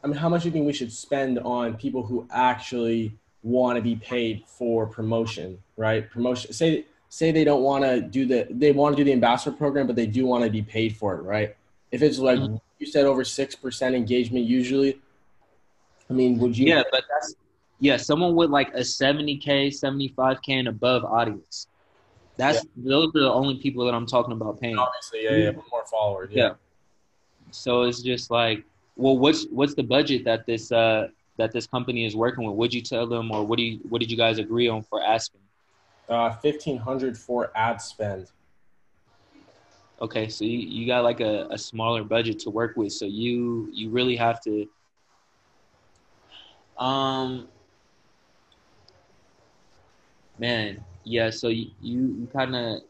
I mean, how much do you think we should spend on people who actually want to be paid for promotion, right? Promotion. Say, say they don't want to do the, they want to do the ambassador program, but they do want to be paid for it, right? If it's like Mhm. you said, over six percent engagement usually. I mean, would you? Yeah, but that's yeah, someone with like a 70k, 75k and above audience. That's those are the only people that I'm talking about paying. Obviously, yeah, yeah, more followers. Yeah. Yeah. So it's just like, well, what's what's the budget that this uh that this company is working with? Would you tell them, or what do you what did you guys agree on for ad spend? Uh, fifteen hundred for ad spend. Okay, so you, you got like a, a smaller budget to work with, so you you really have to. Um. Man, yeah. So you you, you kind of.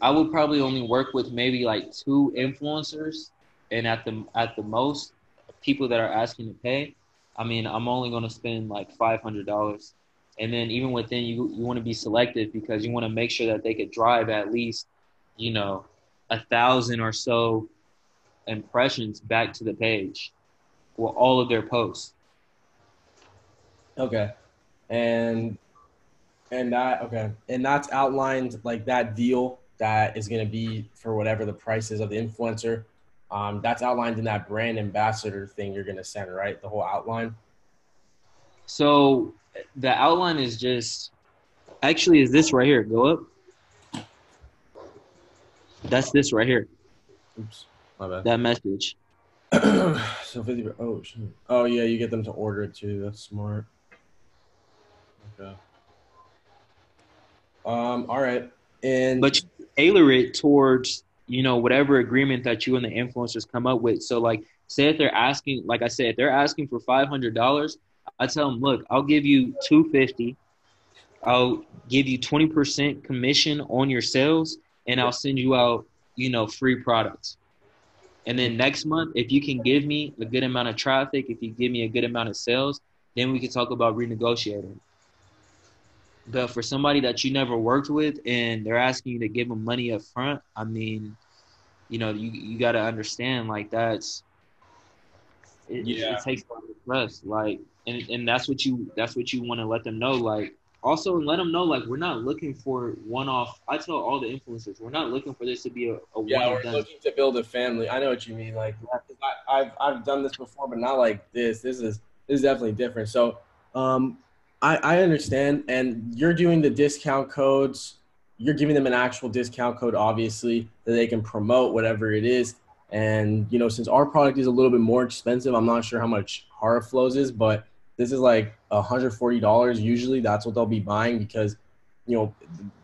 I would probably only work with maybe like two influencers, and at the at the most, people that are asking to pay. I mean, I'm only going to spend like five hundred dollars, and then even within you, you want to be selective because you want to make sure that they could drive at least you know, a thousand or so impressions back to the page for all of their posts. Okay, and and that okay, and that's outlined like that deal that is going to be for whatever the price is of the influencer. Um, that's outlined in that brand ambassador thing you're going to send, right? The whole outline. So the outline is just actually is this right here. Go up. That's this right here. Oops, my bad. That message. so 50 oh oh yeah you get them to order it too that's smart okay um all right and But you tailor it towards, you know, whatever agreement that you and the influencers come up with. So like say if they're asking, like I said, if they're asking for five hundred dollars, I tell them, look, I'll give you two fifty. I'll give you twenty percent commission on your sales, and I'll send you out, you know, free products. And then next month, if you can give me a good amount of traffic, if you give me a good amount of sales, then we can talk about renegotiating. But for somebody that you never worked with and they're asking you to give them money up front, I mean, you know, you you got to understand like that's it, Yeah. it takes a lot of trust, like, and and that's what you that's what you want to let them know, like. Also, let them know like we're not looking for one-off. I tell all the influencers we're not looking for this to be a, a yeah one we're looking to build a family. I know what you mean like I, i've i've done this before but not like this. This is this is definitely different. So um i i understand and you're doing the discount codes. You're giving them an actual discount code obviously that they can promote whatever it is. And you know since our product is a little bit more expensive i'm not sure how much Hairflow's is but this is like $140 usually that's what they'll be buying because you know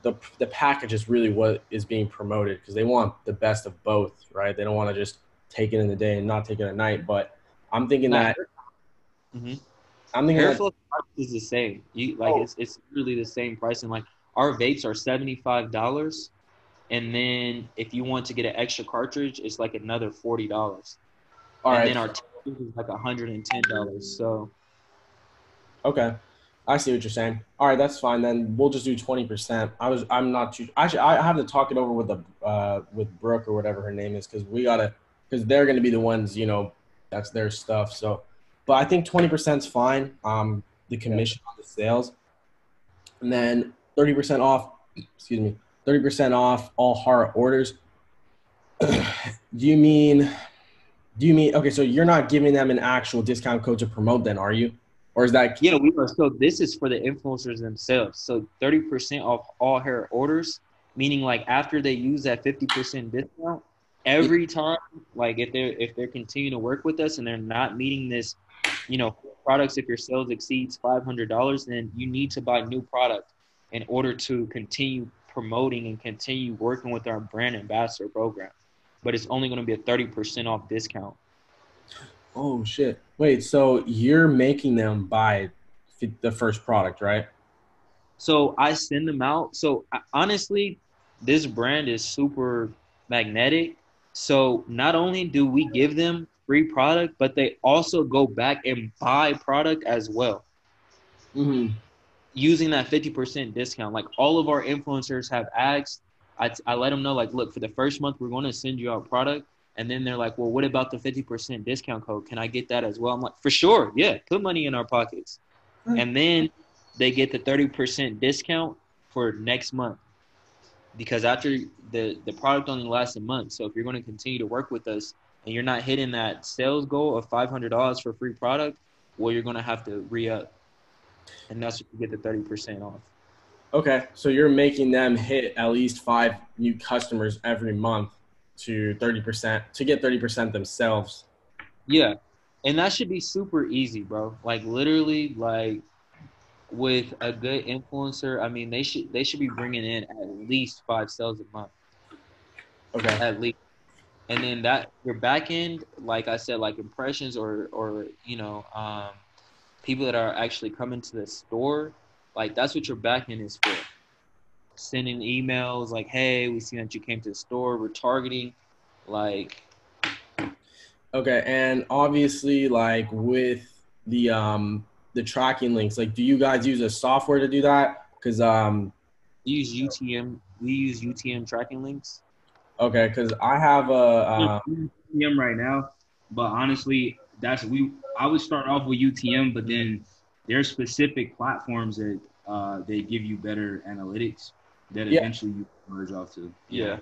the the package is really what is being promoted because they want the best of both right they don't want to just take it in the day and not take it at night but i'm thinking that Mhm. i'm thinking Hair that, is the same. You like Oh. it's it's really the same price, and like our vapes are seventy five dollars, and then if you want to get an extra cartridge, it's like another forty dollars. all and right then our is like hundred and ten dollars. So okay. I see what you're saying. All right that's fine then. We'll just do 20% i was i'm not too actually i have to talk it over with the uh with brooke or whatever her name is because we gotta because they're gonna be the ones you know that's their stuff so. But i think 20% is fine um the commission on the sales. And then 30% off, excuse me, 30% off all heart orders. do you mean, do you mean, okay, so you're not giving them an actual discount code to promote then, are you? Or is that, Yeah, we are. So this is for the influencers themselves. So 30% off all hair orders, meaning like after they use that 50% discount, every time, like if they're if they're continuing to work with us and they're not meeting this, you know, products, if your sales exceeds five hundred dollars, then you need to buy new product in order to continue promoting and continue working with our brand ambassador program. But it's only going to be a 30% off discount. oh shit. Wait, so you're making them buy the first product, right? So I send them out. So I- honestly, this brand is super magnetic. So not only do we give them free product, but they also go back and buy product as well Mm-hmm. using that 50% discount. Like all of our influencers have asked, I, I let them know, like, look, for the first month, we're going to send you our product. And then they're like, well, what about the 50% discount code? Can I get that as well? I'm like, for sure. Yeah, put money in our pockets. Hmm. And then they get the 30% discount for next month. Because after the, the product only lasts a month. So if you're going to continue to work with us and you're not hitting that sales goal of $500 for free product, well, you're going to have to re up. And that's when you get the 30% off. Okay, so you're making them hit at least five new customers every month to 30% to get 30% themselves. Yeah. And that should be super easy, bro. Like literally like with a good influencer, I mean they should they should be bringing in at least 5 sales a month Okay. at least. And then that your back end, like I said like impressions or or you know, um people that are actually coming to the store, like that's what your back end is for. Sending emails like, "Hey, we see that you came to the store. We're targeting like Okay, and obviously like with the um the tracking links, like do you guys use a software to do that? Cuz um We use UTM. We use UTM tracking links. okay, cuz I have a uh, UTM right now, but honestly, that's we. I would start off with UTM, but then there's specific platforms that uh, they give you better analytics that Yeah. eventually you merge off to. Yeah.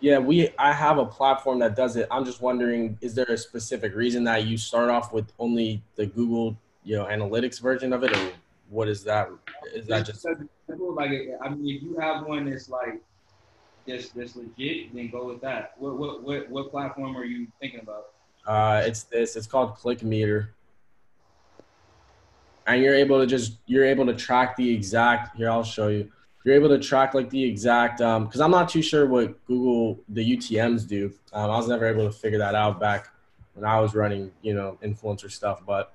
yeah, we I have a platform that does it. I'm just wondering is there a specific reason that you start off with only the Google, you know, analytics version of it or what is that is that just Because it's simple, like I mean, if you have one that's like that's that's legit, then go with that. What what what what platform are you thinking about? Uh, it's this. It's called ClickMeter, and you're able to just you're able to track the exact. Here, I'll show you. You're able to track like the exact. Because I'm not too sure what Google the UTM's do. Um, I was never able to figure that out back when I was running, you know, influencer stuff. But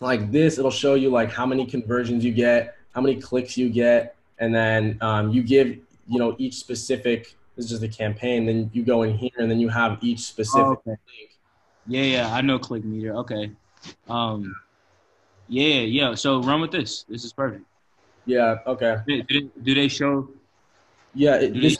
like this, it'll show you like how many conversions you get, how many clicks you get, and then um, you give you know each specific. This is just a campaign. Then you go in here, and then you have each specific Oh, okay. link. Yeah, yeah, I know ClickMeter. Okay. Um, yeah, yeah. So run with this. This is perfect. Yeah. Okay. Do do- do they show? Yeah. It, this,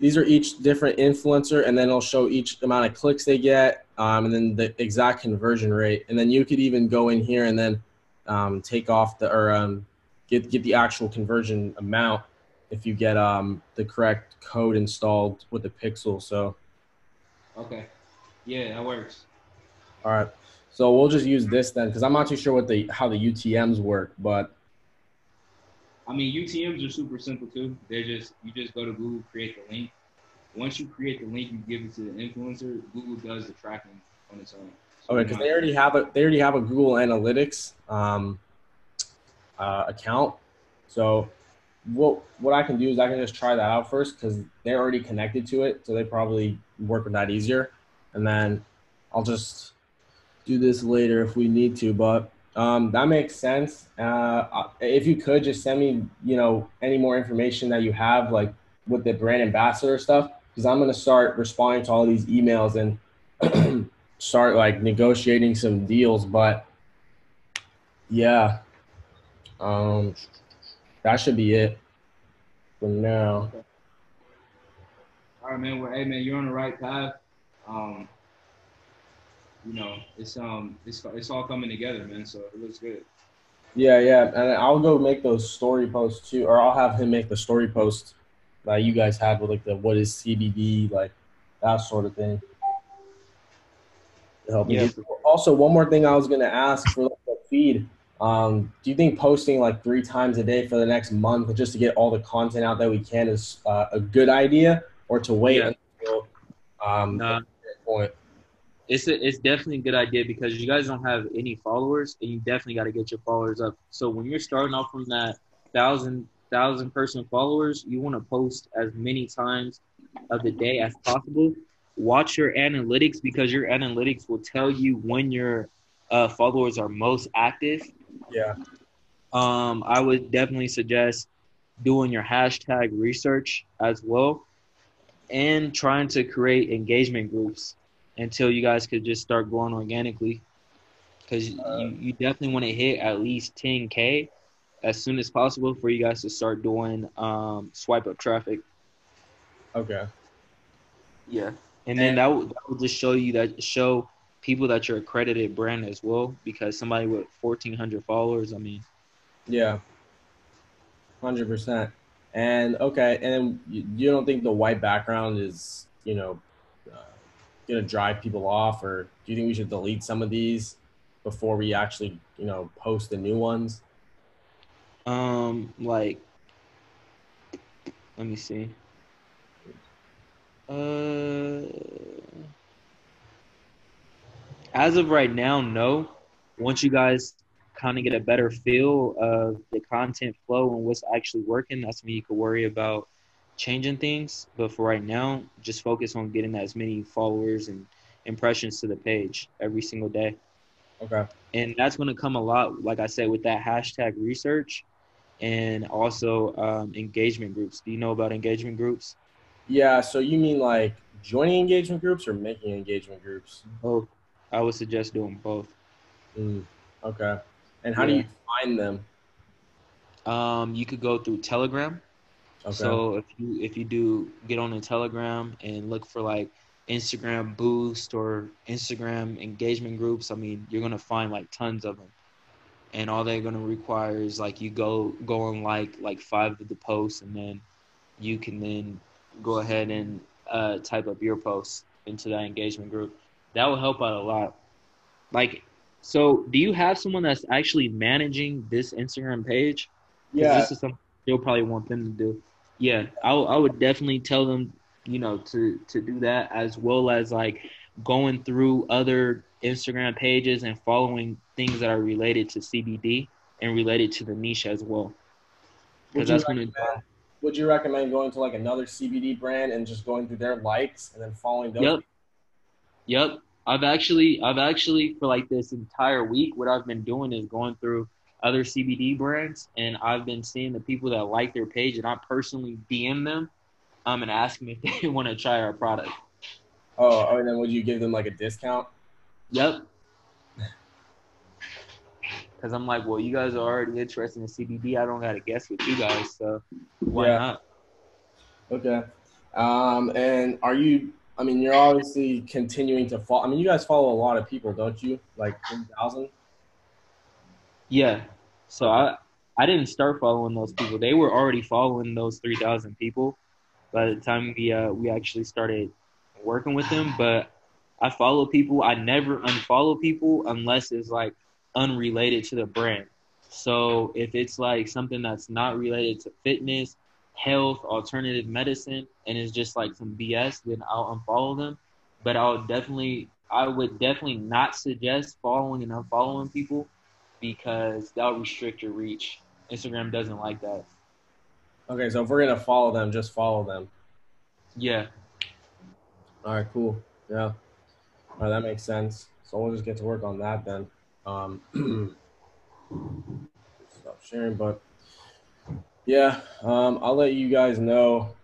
these are each different influencer, and then it'll show each amount of clicks they get, um, and then the exact conversion rate. And then you could even go in here and then um, take off the or um, get get the actual conversion amount if you get um, the correct code installed with the pixel. So Okay. Yeah, that works. all right. So we'll just use this then, because I'm not too sure what the how the UTM's work, but I mean, UTM's are super simple too. They're just you just go to Google, create the link. Once you create the link, you give it to the influencer. Google does the tracking on its own. So Okay, because they already have a they already have a Google Analytics um, uh, account. So what what I can do is I can just try that out first because they're already connected to it, so they probably work with that easier. And then I'll just do this later if we need to. But um, that makes sense. Uh, if you could just send me, you know, any more information that you have, like with the brand ambassador stuff, because I'm gonna start responding to all these emails and start like negotiating some deals. But yeah, um, that should be it for now. All right, man. Well, hey, man, you're on the right path. Um, you know, it's um, it's it's all coming together, man. So it looks good. Yeah, yeah, and I'll go make those story posts too, or I'll have him make the story post that you guys have with like the what is CBD, like that sort of thing. To help Yeah. Also, one more thing I was gonna ask for like, the feed. Um, do you think posting like three times a day for the next month just to get all the content out that we can is uh, a good idea, or to wait Yeah. until um, Nah. point? It's a, it's definitely a good idea because you guys don't have any followers and you definitely got to get your followers up. So when you're starting off from that thousand thousand person followers, you want to post as many times of the day as possible. Watch your analytics because your analytics will tell you when your uh, followers are most active. Yeah. Um, I would definitely suggest doing your hashtag research as well and trying to create engagement groups until you guys could just start growing organically. Because you, you definitely want to hit at least 10K as soon as possible for you guys to start doing um, swipe up traffic. Okay. Yeah. And then that will, that will just show you that, show people that you're accredited brand as well. Because somebody with 1,400 followers, I mean, Yeah. Hundred percent. And okay, and you, you don't think the white background is, you know, uh, gonna drive people off, or do you think we should delete some of these before we actually, you know, post the new ones? Um, like, let me see. Uh, as of right now, no. Once you guys kind of get a better feel of the content flow and what's actually working, that's when you could worry about changing things. But for right now, just focus on getting as many followers and impressions to the page every single day Okay. and that's going to come a lot like i said with that hashtag research and also um, engagement groups do you know about engagement groups Yeah. So you mean like joining engagement groups or making engagement groups? both i would suggest doing both Mm, okay. And how do you find them? um, you could go through telegram Okay. so if you if you do get on a telegram and look for like instagram boost or instagram engagement groups i mean you're going to find like tons of them and all they're going to require is like you go go and like like five of the posts and then you can then go ahead and uh, type up your posts into that engagement group that will help out a lot like so do you have someone that's actually managing this instagram page? yeah. this is something you'll probably want them to do. Yeah, I, I would definitely tell them, you know, to to do that as well as like going through other Instagram pages and following things that are related to CBD and related to the niche as well. Would Because you that's going to recommend- Would you recommend going to like another CBD brand and just going through their likes and then following them? Yep. Yep. I've actually I've actually for like this entire week what I've been doing is going through other CBD brands and I've been seeing the people that like their page and I personally DM them um and ask them if they want to try our product. Oh, oh, and then would you give them like a discount? Yep. Cause I'm like, well, you guys are already interested in CBD. I don't gotta guess with you guys, so why Yeah. not? Okay. Um, and are you? I mean, you're obviously continuing to follow. I mean, you guys follow a lot of people, don't you? Like three thousand. Yeah. So I I didn't start following those people. They were already following those three thousand people by the time we uh we actually started working with them. But I follow people. I never unfollow people unless it's like unrelated to the brand. So if it's like something that's not related to fitness, health, alternative medicine, and it's just like some BS, then I'll unfollow them. But I'll definitely, I would definitely not suggest following and unfollowing people because that'll restrict your reach. Instagram doesn't like that. Okay, so if we're gonna follow them, just follow them. Yeah. All right, cool. Yeah. All right, that makes sense. So we'll just get to work on that then. Um, stop sharing, but yeah, um, I'll let you guys know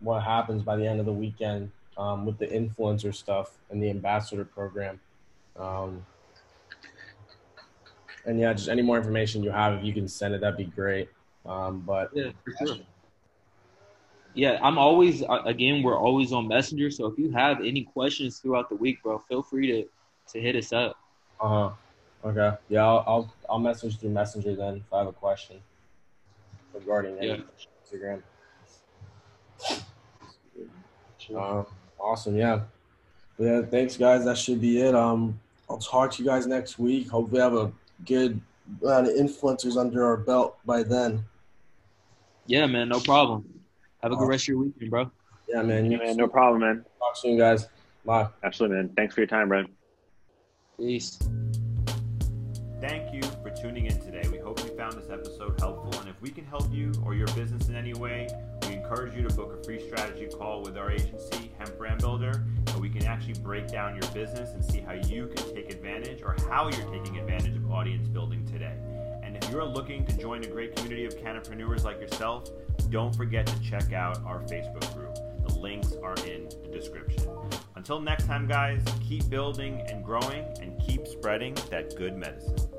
what happens by the end of the weekend um, with the influencer stuff and the ambassador program. Um, and yeah, just any more information you have, if you can send it, that'd be great. Um, but Yeah, for sure. Yeah, I'm always uh, again. We're always on Messenger, so if you have any questions throughout the week, bro, feel free to to hit us up. Uh huh. Okay. Yeah, I'll, I'll I'll message through Messenger then if I have a question regarding Yeah. Instagram. Uh, awesome. Yeah. Yeah. Thanks, guys. That should be it. Um, I'll talk to you guys next week. Hopefully, have a good amount of influencers under our belt by then. Yeah, man, no problem. Have a good rest of your weekend, bro. Yeah, man. Yeah, man, no problem, man. Talk soon, guys. Bye. Absolutely, man. Thanks for your time, Brent. Peace. Thank you for tuning in today. We hope you found this episode helpful. And if we can help you or your business in any way, we encourage you to book a free strategy call with our agency, Hemp Brand Builder, and we can actually break down your business and see how you can take advantage or how you're taking advantage of audience building today. And if you're looking to join a great community of cannapreneurs like yourself, don't forget to check out our Facebook group. The links are in the description. Until next time, guys, keep building and growing and keep spreading that good medicine.